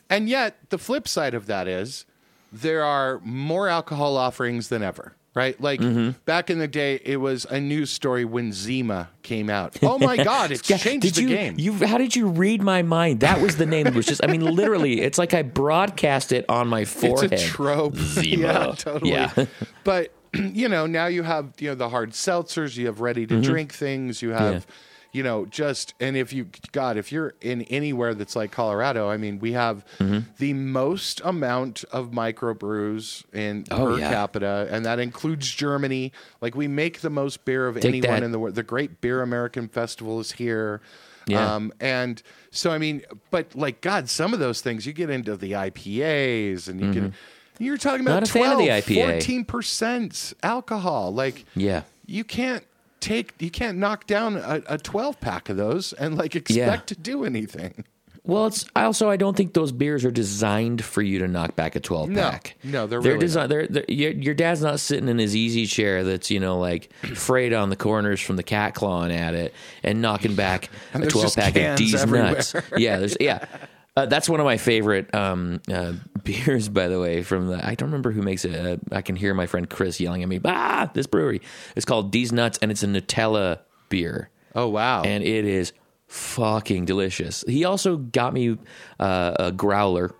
And yet, the flip side of that is there are more alcohol offerings than ever. Right, like Mm-hmm. back in the day, it was a news story when Zima came out. Oh my God, it's changed did the you, game. You, how did you read my mind? That was the name. It was just, I mean, literally, it's like I broadcast it on my forehead. It's a trope. Zima. yeah, totally. Yeah. but you know, now you have you know the hard seltzers. You have ready to drink things. You have. Mm-hmm. Yeah. You know, just and if you God, if you're in anywhere that's like Colorado, I mean, we have Mm-hmm. the most amount of microbrews in Oh, per yeah. capita, and that includes Germany. Like we make the most beer of Take anyone that. in the world. The Great Beer American Festival is here. Yeah. Um, and so, I mean, but like, God, some of those things you get into the IPAs and you can. you're talking about Mm-hmm. Not a fan of the 12, IPA. 14% alcohol. Like, Yeah. you can't take, you can't knock down a, a 12 pack of those and like expect Yeah. to do anything. Well, it's I also I don't think those beers are designed for you to knock back a twelve No. pack. No, they're they're really designed. They're, they're your, your dad's not sitting in his easy chair that's you know like frayed on the corners from the cat clawing at it and knocking back And a twelve pack of D's everywhere. nuts. Yeah, there's yeah. Uh, that's one of my favorite um, uh, beers, by the way. From the I don't remember who makes it. Uh, I can hear my friend Chris yelling at me. Ah, this brewery. It's called These Nuts, and it's a Nutella beer Oh, wow. and it is fucking delicious. He also got me uh, a growler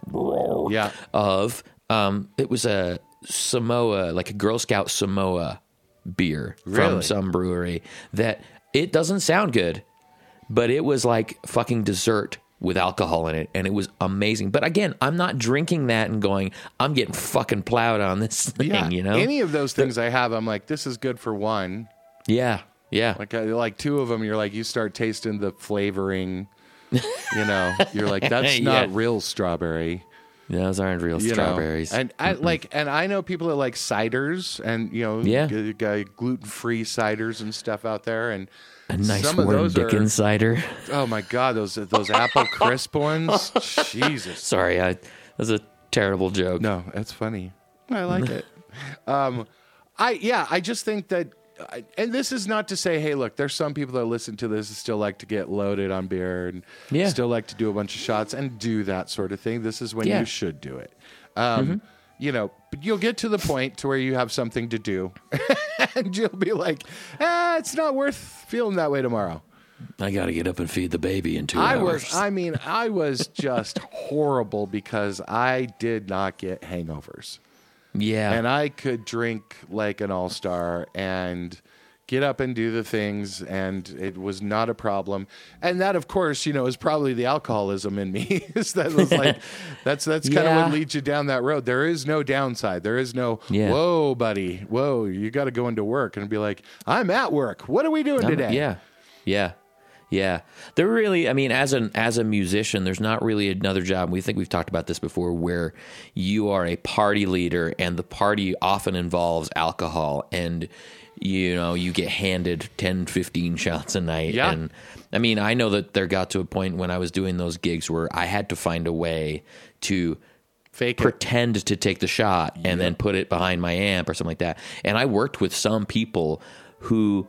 Yeah. of um, it was a Samoa, like a Girl Scout Samoa beer Really? from some brewery that it doesn't sound good, but it was like fucking dessert with alcohol in it and it was amazing. But again, I'm not drinking that and going, I'm getting fucking plowed on this thing, yeah. you know? Any of those things I have, I'm like, this is good for one. yeah. Yeah. Like, like two of them, you're like, you start tasting the flavoring. You know, you're like, that's Yeah. not real strawberry. Those aren't real you know. strawberries. And I like, and I know people that like ciders, and you know, Yeah. gluten free ciders and stuff out there, and a nice some of warm those Dickens are, cider. oh my god, those those apple crisp ones, Jesus. Sorry, I that's a terrible joke. No, that's funny. I like it. Um, I yeah, I just think that, I- and this is not to say, hey, look, there's some people that listen to this and still like to get loaded on beer and Yeah. still like to do a bunch of shots and do that sort of thing. This is when Yeah. you should do it. Um, You know, but you'll get to the point to where you have something to do, and you'll be like, ah, it's not worth feeling that way tomorrow. I got to get up and feed the baby in two I hours. was, I mean, I was just horrible because I did not get hangovers. Yeah, and I could drink like an all star and get up and do the things, and it was not a problem. And that, of course, you know, is probably the alcoholism in me. that was like that's that's kind of Yeah. what leads you down that road. There is no downside. There is no Yeah. whoa, buddy, whoa. You got to go into work and be like, I'm at work. What are we doing I'm- today? yeah, yeah, yeah. They're really. I mean, as an as a musician, there's not really another job. We think we've talked about this before, where you are a party leader, and the party often involves alcohol, and you know you get handed 10, 15 shots a night. Yeah. And I mean, I know that there got to a point when I was doing those gigs where I had to find a way to Fake it. pretend to take the shot and then put it behind my amp or something like that. And I worked with some people who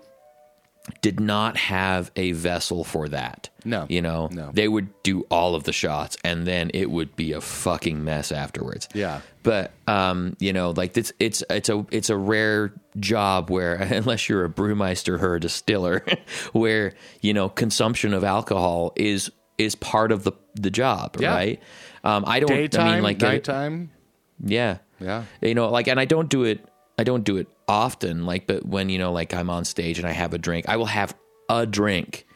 did not have a vessel for that. No. You know, No. they would do all of the shots and then it would be a fucking mess afterwards. Yeah. But um, you know, like it's it's it's a it's a rare job where unless you're a brewmeister or a distiller, where, you know, consumption of alcohol is is part of the the job, Yeah. right? Um, I don't Daytime, I mean like nighttime. yeah. Yeah. You know, like and I don't do it I don't do it often, like but when, you know, like I'm on stage and I have a drink, I will have a drink.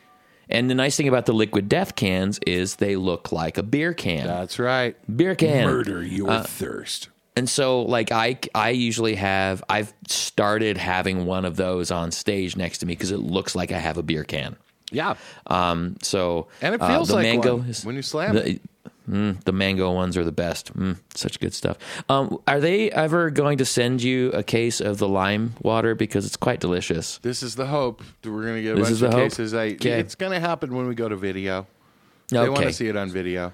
And the nice thing about the liquid death cans is they look like a beer can. That's right. beer can. Murder your Uh, thirst. And so like I I usually have I've started having one of those on stage next to me because it looks like I have a beer can. Yeah. Um so And it uh, feels the like mango is- when you slam the- it. Mm, the mango ones are the best. Mm, such good stuff. Um, are they ever going to send you a case of the lime water because it's quite delicious? This is the hope. We're going to get a This bunch is the of hope? cases. I, Okay. It's going to happen when we go to video. They want to see it on video.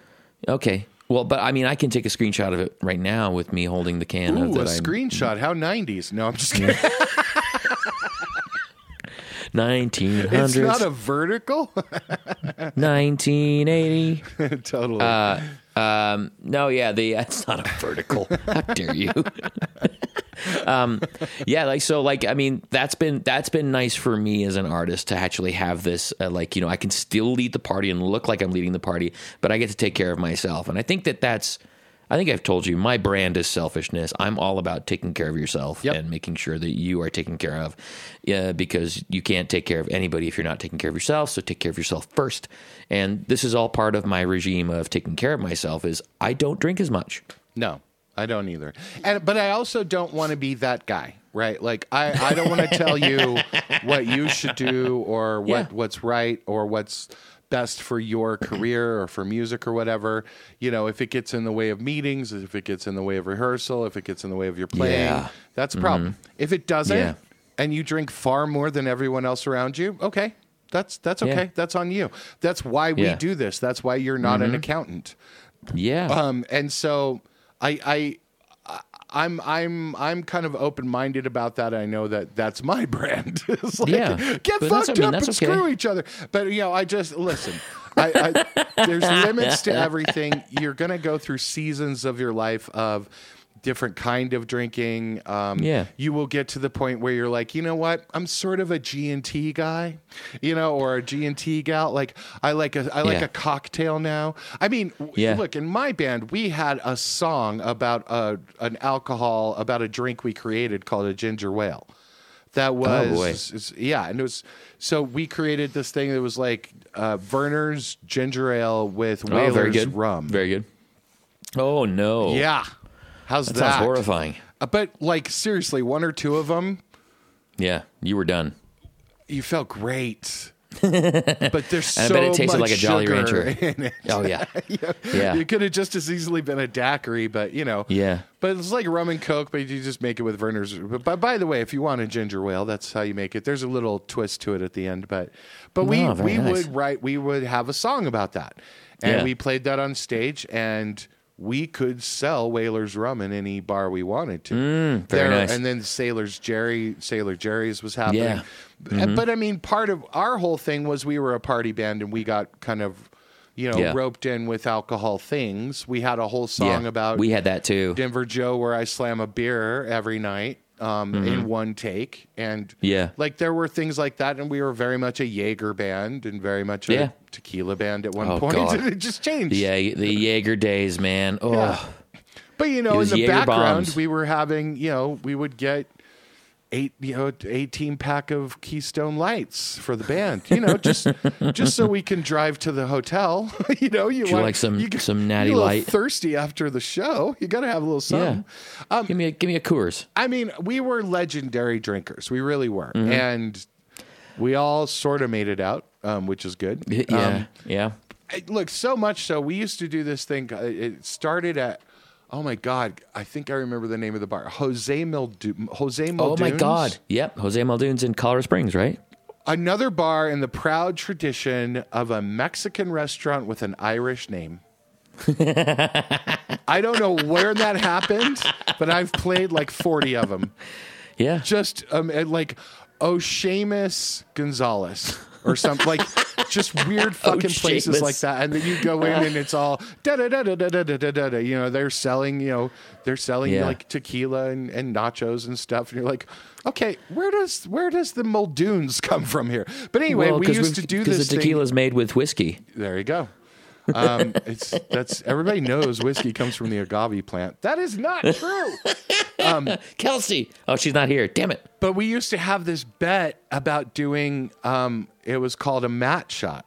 Okay. Well, but I mean, I can take a screenshot of it right now with me holding the can of Ooh, that a I'm- screenshot. How 90s. No, I'm just kidding. 1900s, it's not a vertical. 1980. totally. Uh, um, no, yeah, the it's not a vertical. How dare you? um, yeah, like so, like I mean, that's been that's been nice for me as an artist to actually have this. Uh, like you know, I can still lead the party and look like I'm leading the party, but I get to take care of myself, and I think that that's. I think I've told you my brand is selfishness. I'm all about taking care of yourself Yep. and making sure that you are taken care of, yeah, because you can't take care of anybody if you're not taking care of yourself. So take care of yourself first. And this is all part of my regime of taking care of myself. Is I don't drink as much. No, I don't either. And but I also don't want to be that guy, right? Like I, I don't want to tell you what you should do or what Yeah. what's right or what's best for your career or for music or whatever. You know, if it gets in the way of meetings, if it gets in the way of rehearsal, if it gets in the way of your playing, Yeah. that's a problem. If it doesn't Yeah. and you drink far more than everyone else around you, okay. That's that's okay. Yeah. That's on you. That's why we do this. That's why you're not an accountant. Yeah. Um, and so I, I- I'm, I'm, I'm kind of open minded about that. I know that that's my brand. it's like, Yeah. get But fucked I mean, up and okay. screw each other. But you know, I just listen. I, I, there's limits to everything. You're gonna go through seasons of your life of different kind of drinking. Um, Yeah. you will get to the point where you're like, you know what? I'm sort of a G and T guy, you know, or a G and T gal. Like I like a I like Yeah. a cocktail now. I mean, Yeah. look in my band, we had a song about a an alcohol about a drink we created called a ginger whale. That was Oh, yeah, and it was so we created this thing that was like uh, Vernors ginger ale with oh, Whaler's very good. rum. Very good. Oh no. yeah, how's That that? sounds horrifying. But like seriously, one or two of them, Yeah. You were done. you felt great. but there's And I bet it tasted much like a Jolly Rancher. Oh yeah. yeah. Yeah. You could have just as easily been a daiquiri, but you know. Yeah. But it's like rum and coke, but you just make it with Vernors. But by, by the way, if you want a ginger ale, that's how you make it. There's a little twist to it at the end, but but we Oh, we nice. would write we would have a song about that, and Yeah. we played that on stage, and we could sell Whaler's rum in any bar we wanted to. Mm, very nice. And then Sailor's Jerry, Sailor Jerry's was happening. Yeah. Mm-hmm. But I mean, part of our whole thing was we were a party band, and we got kind of. You know, Yeah. roped in with alcohol things. We had a whole song yeah. about We had that too. Denver Joe where I slam a beer every night um, in one take. And Mm-hmm. Yeah. like there were things like that. And we were very much a Jaeger band and very much a Yeah. tequila band at one Oh, point. It just changed. Yeah, the Jaeger days, man. Oh, Yeah. But you know, in the Jaeger background, bombs. we were having, you know, we would get eight, you know, eighteen pack of Keystone Lights for the band. You know, just just so we can drive to the hotel. you know, you, you like some- you, some Natty you're Light? thirsty after the show. You got to have a little something. Um, give me a give me a Coors. I mean, we were legendary drinkers. We really were, Mm-hmm. and we all sort of made it out, um, which is good. Yeah, Um, yeah. look, so much so we used to do this thing. uh, It started at. Oh my God! I think I remember the name of the bar. Jose Muldoon. Jose Muldoon's. Oh my God. Yep, Jose Muldoon's in Colorado Springs, right? Another bar in the proud tradition of a Mexican restaurant with an Irish name. I don't know where that happened, but I've played like forty of them. Yeah. just um, like O'Shamus Gonzalez or something like just weird fucking places like that. And then you go in and it's all da da da da da da da da da. You know, they're selling, you know, they're selling Yeah. like tequila and, and nachos and stuff. And you're like, okay, where does where does the Muldoons come from here? But anyway, Well, we used to do this the thing. tequila's made with whiskey. There you go. Um, it's that's everybody knows whiskey comes from the agave plant. That is not true. Kelsey. Oh, she's not here. Damn it. But we used to have this bet about doing um it was called a mat shot.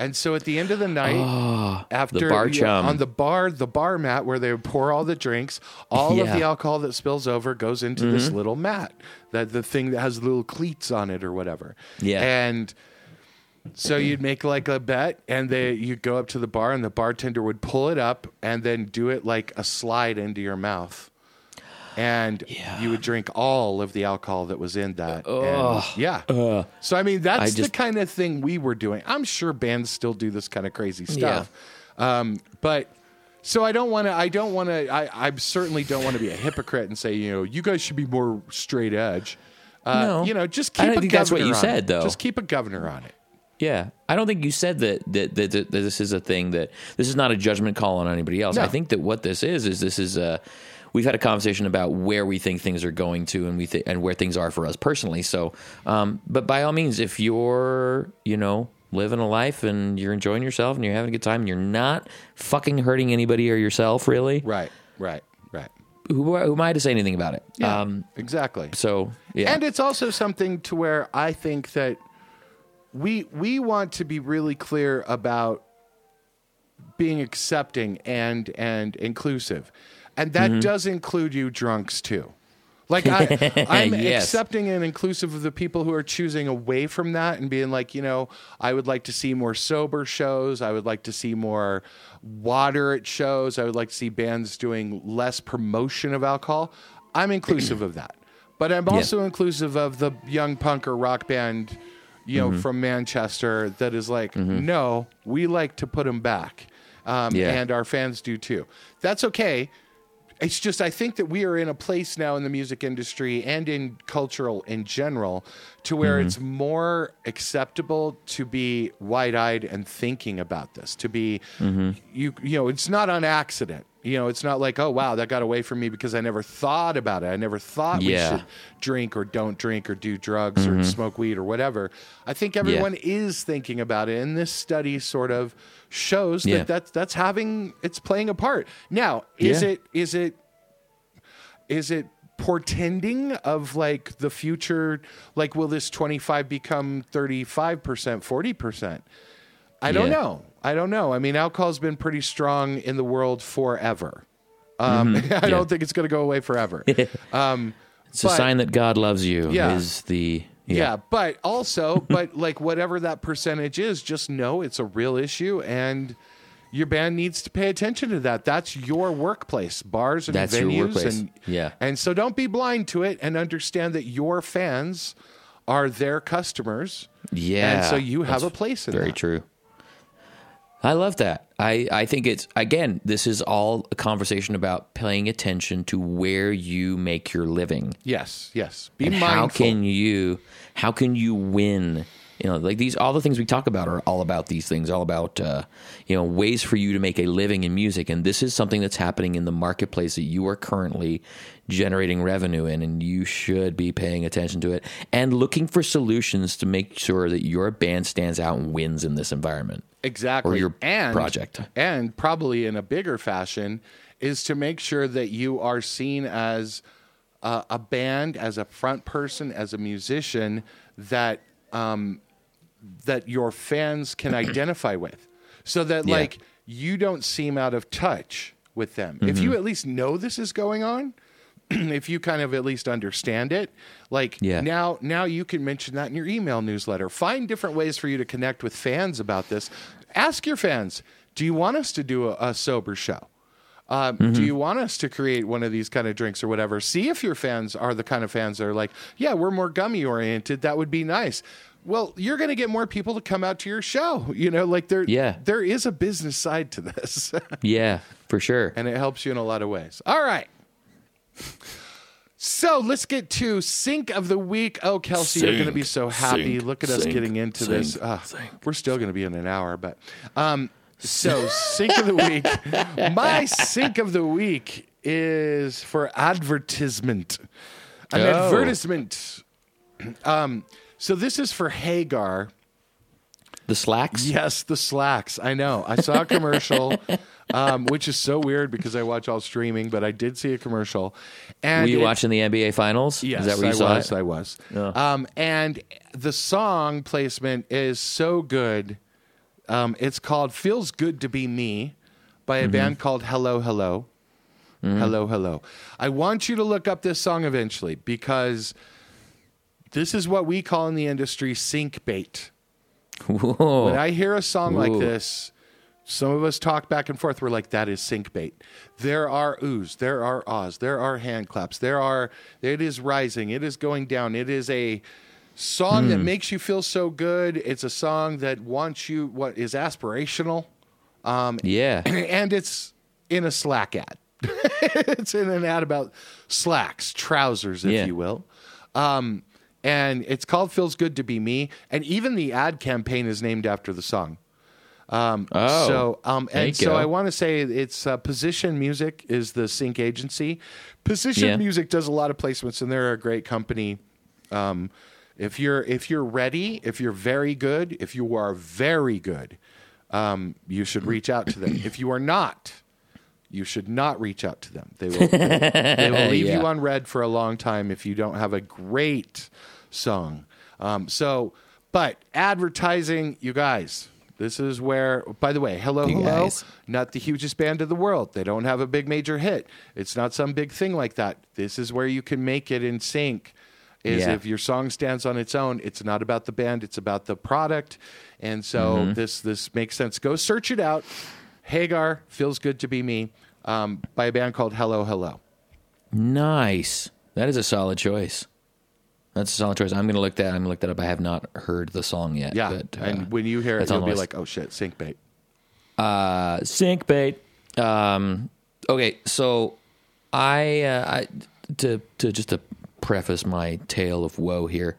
And so at the end of the night, after bar you know, chum. on the bar, the bar mat where they would pour all the drinks, all of Yeah. Mm-hmm. the alcohol that spills over goes into this little mat, that the thing that has little cleats on it or whatever. Yeah. And So you'd make like a bet, and they you go up to the bar, and the bartender would pull it up, and then do it like a slide into your mouth, and Yeah. you would drink all of the alcohol that was in that. And, Ugh. yeah. so I mean, that's I the kind of thing we were doing. I'm sure bands still do this kind of crazy stuff, um, but. So I don't want to. I don't want to. I, I certainly don't want to be a hypocrite and say, you know, you guys should be more straight edge. Uh, No. you know, just keep. I don't think that's what you said, it. though. Just keep a governor on it. Yeah, I don't think you said that that, that that this is a thing that this is not a judgment call on anybody else. No. I think that what this is is this is a we've had a conversation about where we think things are going to and we th- and where things are for us personally. So, um, but by all means, if you're you know living a life and you're enjoying yourself and you're having a good time and you're not fucking hurting anybody or yourself, really, Right. Right. Right. who, who am I to say anything about it? Yeah. Um, exactly. so yeah, And it's also something to where I think that we we want to be really clear about being accepting and and inclusive. And that Mm-hmm. does include you drunks too. Like I, I'm Yes. accepting and inclusive of the people who are choosing away from that and being like, you know, I would like to see more sober shows. I would like to see more moderate shows. I would like to see bands doing less promotion of alcohol. I'm inclusive of that, but I'm also inclusive of the young punk or rock band, you Mm-hmm. know, from Manchester that is like, no, we like to put them back, um, Yeah. and our fans do too. That's okay it's just I think that we are in a place now in the music industry and in cultural in general to where Mm-hmm. it's more acceptable to be wide-eyed and thinking about this to be Mm-hmm. you you know it's not on accident you know it's not like oh wow that got away from me because I never thought about it I never thought Yeah. we should drink or don't drink or do drugs or smoke weed or whatever I think everyone is thinking about it and this study sort of shows Yeah. that that's that's having it's playing a part now is Yeah. it is it is it portending of like the future like will this 25 become 35% 40% i don't know i don't know i mean alcohol's been pretty strong in the world forever um, i Mm-hmm. Yeah. don't think it's going to go away forever um, it's a sign that God loves you. Yeah. Is the yeah. but also, but like whatever that percentage is, just know it's a real issue and your band needs to pay attention to that. That's your workplace, bars and That's venues. And, Yeah. And so don't be blind to it and understand that your fans are their customers. Yeah. And so you have That's a place in it. Very that. true. I love that. I, I think it's again, this is all a conversation about paying attention to where you make your living. Yes, yes. Be and mindful. how can you how can you win? You know, like these all the things we talk about are all about these things, all about uh, you know, ways for you to make a living in music. And this is something that's happening in the marketplace that you are currently generating revenue in and you should be paying attention to it and looking for solutions to make sure that your band stands out and wins in this environment. exactly or your and, project. and probably in a bigger fashion is to make sure that you are seen as uh, a band as a front person as a musician that um, that your fans can identify with so that Yeah. like you don't seem out of touch with them if Mm-hmm. you at least know this is going on if you kind of at least understand it like Yeah. now now you can mention that in your email newsletter find different ways for you to connect with fans about this ask your fans do you want us to do a, a sober show um, Mm-hmm. Do you want us to create one of these kind of drinks or whatever? See if your fans are the kind of fans that are like, yeah, we're more gummy oriented. That would be nice. Well, you're going to get more people to come out to your show. You know, like there, Yeah. there is a business side to this, Yeah, for sure. and it helps you in a lot of ways. All right. So let's get to sync of the week. Oh, Kelsey, you're going to be so happy. sync, Look at us getting into this. Sync. we're still going to be in an hour, but um, so sync of the week. My sync of the week is for advertisement. An Oh. advertisement. Um, so this is for Haggar. The slacks? Yes, the slacks. I know. I saw a commercial, um, which is so weird because I watch all streaming, but I did see a commercial. And Were you it- watching the NBA finals? Yes, Is that where you I saw was. it? I was. Yeah. Um, and the song placement is so good. Um, it's called "Feels Good to Be Me" by Mm-hmm. a band called Hello Hello. Hello Hello. I want you to look up this song eventually because this is what we call in the industry sync bait. Whoa. When I hear a song like this, some of us talk back and forth. We're like, that is sync bait. There are oohs, there are ahs, there are hand claps, there are, it is rising, it is going down. It is a song Hmm. that makes you feel so good. It's a song that wants you, what is aspirational. yeah. and it's in a Slack ad. it's in an ad about slacks, trousers, if Yeah. you will. Um, and it's called "Feels Good to Be Me," and even the ad campaign is named after the song. Oh. So, um, and so go. I want to say it's uh, Position Music is the sync agency. Position Yeah. Music does a lot of placements, and they're a great company. Um, if you're if you're ready, if you're very good, if you are very good, um, you should reach out to them. if you are not, you should not reach out to them. They will they, they will leave Yeah. you unread for a long time if you don't have a great song. Um, so, but advertising, you guys. This is where, by the way, Hello You Hello, guys. not the hugest band in the world. They don't have a big major hit. It's not some big thing like that. This is where you can make it in sync. Is Yeah. if your song stands on its own, it's not about the band, it's about the product. And so Mm-hmm. this this makes sense. Go search it out. Haggar feels good to be me um, by a band called Hello Hello. Nice. That is a solid choice. That's a solid choice. I'm gonna look that. I'm gonna look that up. I have not heard the song yet. Yeah, but, uh, and when you hear it, you'll be list. like, "Oh shit, sync bait." uh, sync bait. Um, okay, so I, uh, I to to just to preface my tale of woe here.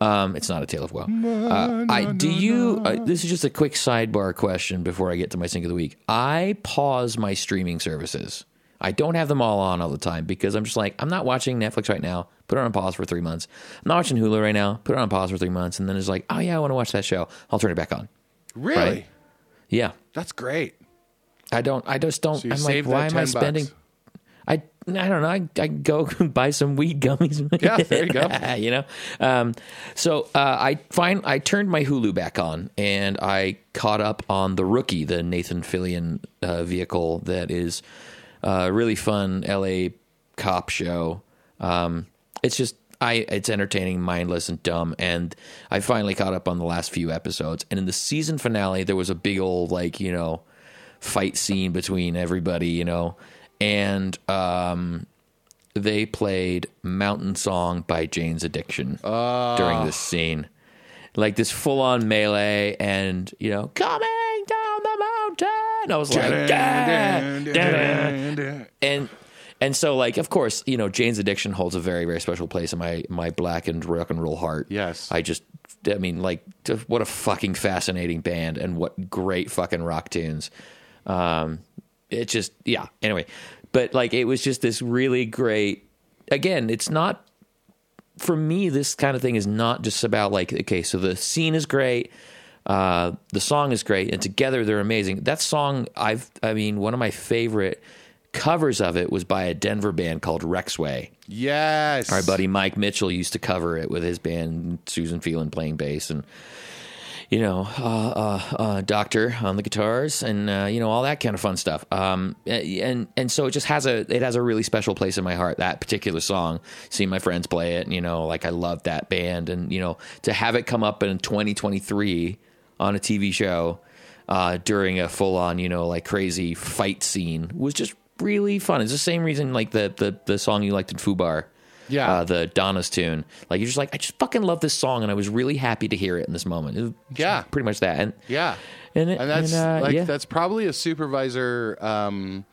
Um, it's not a tale of woe. Uh, I do you. Uh, this is just a quick sidebar question before I get to my sync of the week. I pause my streaming services. I don't have them all on all the time because I'm just like I'm not watching Netflix right now. Put it on pause for three months. I'm not watching Hulu right now. Put it on pause for three months, and then it's like, oh yeah, I want to watch that show. I'll turn it back on. Really, Right. Yeah, that's great. I don't. I just don't. So I'm like, why am I spending? bucks. I I don't know. I, I go buy some weed gummies. Yeah, there you go. you know. Um, so uh, I find I turned my Hulu back on and I caught up on the Rookie, the Nathan Fillion uh, vehicle that is a really fun L.A. cop show. Um, it's just. I, it's entertaining, mindless, and dumb. And I finally caught up on the last few episodes. And in the season finale, there was a big old, like, you know, fight scene between everybody, you know, and um, they played "Mountain Song" by Jane's Addiction during this scene, like this full-on melee, and you know, coming down the mountain. I was like, and and so like, of course, you know, Jane's Addiction holds a very very special place in my my black and rock and roll heart. Yes. I just. I mean, like, what a fucking fascinating band, and what great fucking rock tunes. Um, it just yeah. Anyway, but like it was just this really great. Again, it's not for me. This kind of thing is not just about like okay, so the scene is great, uh, the song is great, and together they're amazing. That song, I've I mean, one of my favorite covers of it was by a Denver band called Rexway. Yes, Our buddy Mike Mitchell used to cover it with his band, Susan Phelan playing bass, and you know, uh, uh, uh, Doctor on the guitars, and uh, you know all that kind of fun stuff. Um, and and so it just has a it has a really special place in my heart. That particular song, seeing my friends play it, and you know, like I love that band, and you know, to have it come up in 2023 on a TV show uh, during a full on, you know, like crazy fight scene was just really fun. It's the same reason like the the, the song you liked in Fubar. Yeah. Uh, the Donnas tune. Like you're just like, I just fucking love this song and I was really happy to hear it in this moment. It Yeah. Pretty much that. And Yeah, and, it, and that's and, uh, like yeah. that's probably a supervisor um,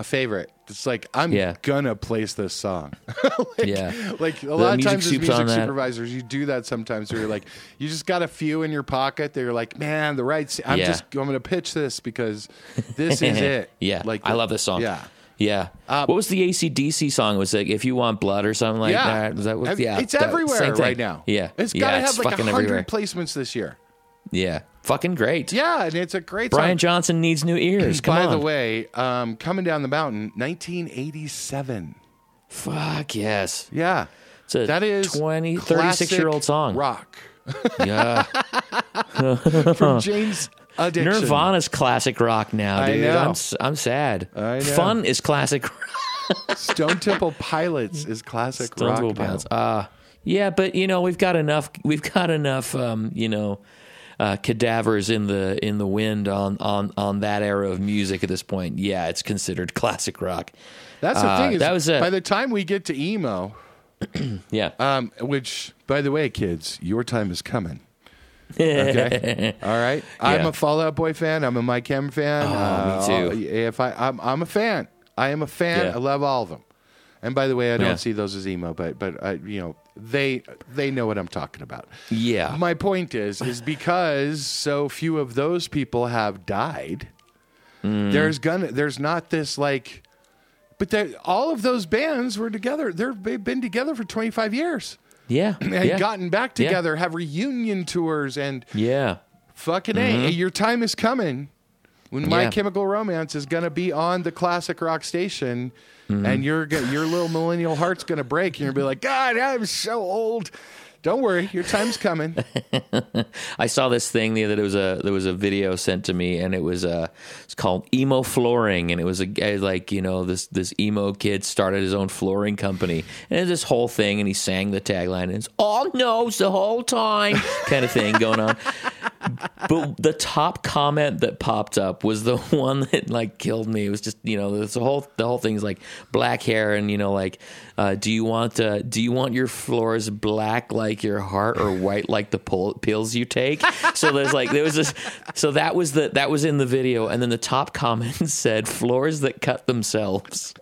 a favorite. It's like I'm Yeah. gonna place this song. like, Yeah. like a The lot of times as music on that. supervisors, you do that sometimes. Where you're like, you just got a few in your pocket. That you're like, man, the right. I'm Yeah. just I'm gonna pitch this because this is it. yeah. like I love this song. Yeah. Yeah. Uh, what was the ACDC song? Was it If You Want Blood or something like yeah, that? Was that what, Ev- yeah. it's that- everywhere right now. Yeah. It's gotta it's have like a fucking everywhere. hundred placements this year. Yeah. Fucking great. Yeah, and it's a great Brian song. Johnson needs new ears. Come By on. the way, um, coming down the mountain, 1987. Fuck yes. Yeah, It's a that is 20, 36 year old song. rock Yeah. from Jane's Addiction. Nirvana's classic rock now, I dude. I'm, s- I'm sad. I. Fun is classic Stone Temple Pilots is classic Stone rock. Temple. Pilots. Uh, yeah, but you know we've got enough. We've got enough. Um, you know, uh, cadavers in the in the wind on on on that era of music at this point. Yeah, it's considered classic rock. That's the Uh, thing. Is that was a- by the time we get to emo, Yeah. um, which by the way, kids, your time is coming. Okay. All right. I'm Yeah. a Fall Out Boy fan. I'm a Mike Cameron fan. Oh, me too. If I, I'm, I'm a fan. I am a fan. Yeah. I love all of them. And by the way, I don't Yeah. see those as emo, but but I, you know they they know what I'm talking about. yeah. My point is is because so few of those people have died. Mm. There's gonna there's not this like, but all of those bands were together. They're, they've been together for 25 years yeah. and yeah. gotten back Yeah. together, have reunion tours, and yeah. fucking a, your time is coming when My. Yeah. Chemical Romance is gonna be on the classic rock station. Mm-hmm. And your your little millennial heart's gonna break, and you're going to be like, "God, I'm so old." Don't worry, your time's coming. I saw this thing the other. There was a there was a video sent to me, and it was uh it's called emo flooring, and it was a guy like you know this this emo kid started his own flooring company, and this whole thing, and he sang the tagline, and it's all knows the whole time kind of thing going on. but the top comment that popped up was the one that like killed me. It was just you know this whole the whole thing's like black hair and you know like uh, do you want uh, do you want your floors black like your heart or white like the pull, pills you take? So there's like there was this so that was the that was in the video and then the top comment said floors that cut themselves.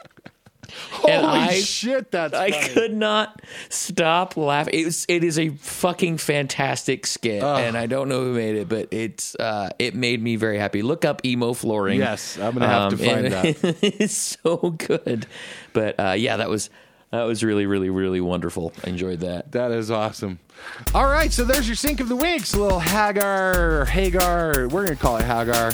And Holy I- shit, that's I funny. could not stop laughing. It was, it is a fucking fantastic skit, and I don't know who made it, but it's uh, it made me very happy. Look up emo flooring. Yes, I'm gonna have to find and it's so good. But uh, yeah, that was that was really really really wonderful. I enjoyed that. That is awesome. All right, so there's your sync of the weeks. Little Hagar, Hagar. We're gonna call it Hagar,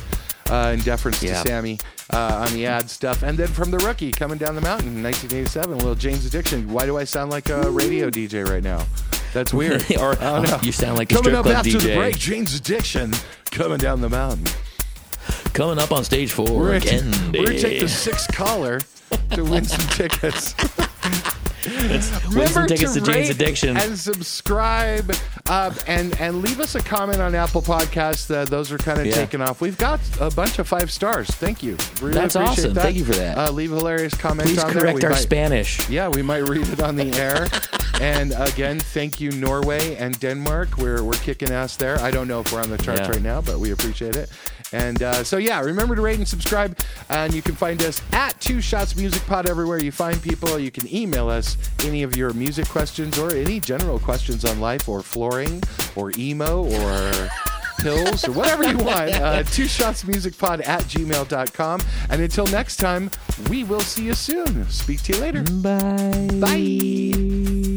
uh, in deference Yeah. to Sammy uh, on the ad stuff. And then from the rookie coming down the mountain, in 1987, a little Jane's Addiction. Why do I sound like a radio DJ right now? That's weird. or I don't you sound like a coming up after DJ. the break. Jane's Addiction coming down the mountain. Coming up on stage 4 We're again. gonna, we're gonna take the sixth caller to win some tickets. Some Remember tickets to, Jane's rate Addiction. and subscribe, uh, and and leave us a comment on Apple Podcasts. Uh, those are kind of Yeah. taking off. We've got a bunch of five stars. Thank you. Really That's awesome. That. Thank you for that. Uh, leave hilarious comments. Please on correct our might- Spanish. Yeah, we might read it on the air. and again, thank you, Norway and Denmark. We're we're kicking ass there. I don't know if we're on the charts Yeah. right now, but we appreciate it. And uh, so yeah, remember to rate and subscribe. And you can find us at Two Shots Music Pod everywhere you find people. You can email us any of your music questions or any general questions on life or flooring or emo or pills or whatever you want. Uh, two shots music pod at gmail.com. And until next time, we will see you soon. Speak to you later. Bye. Bye.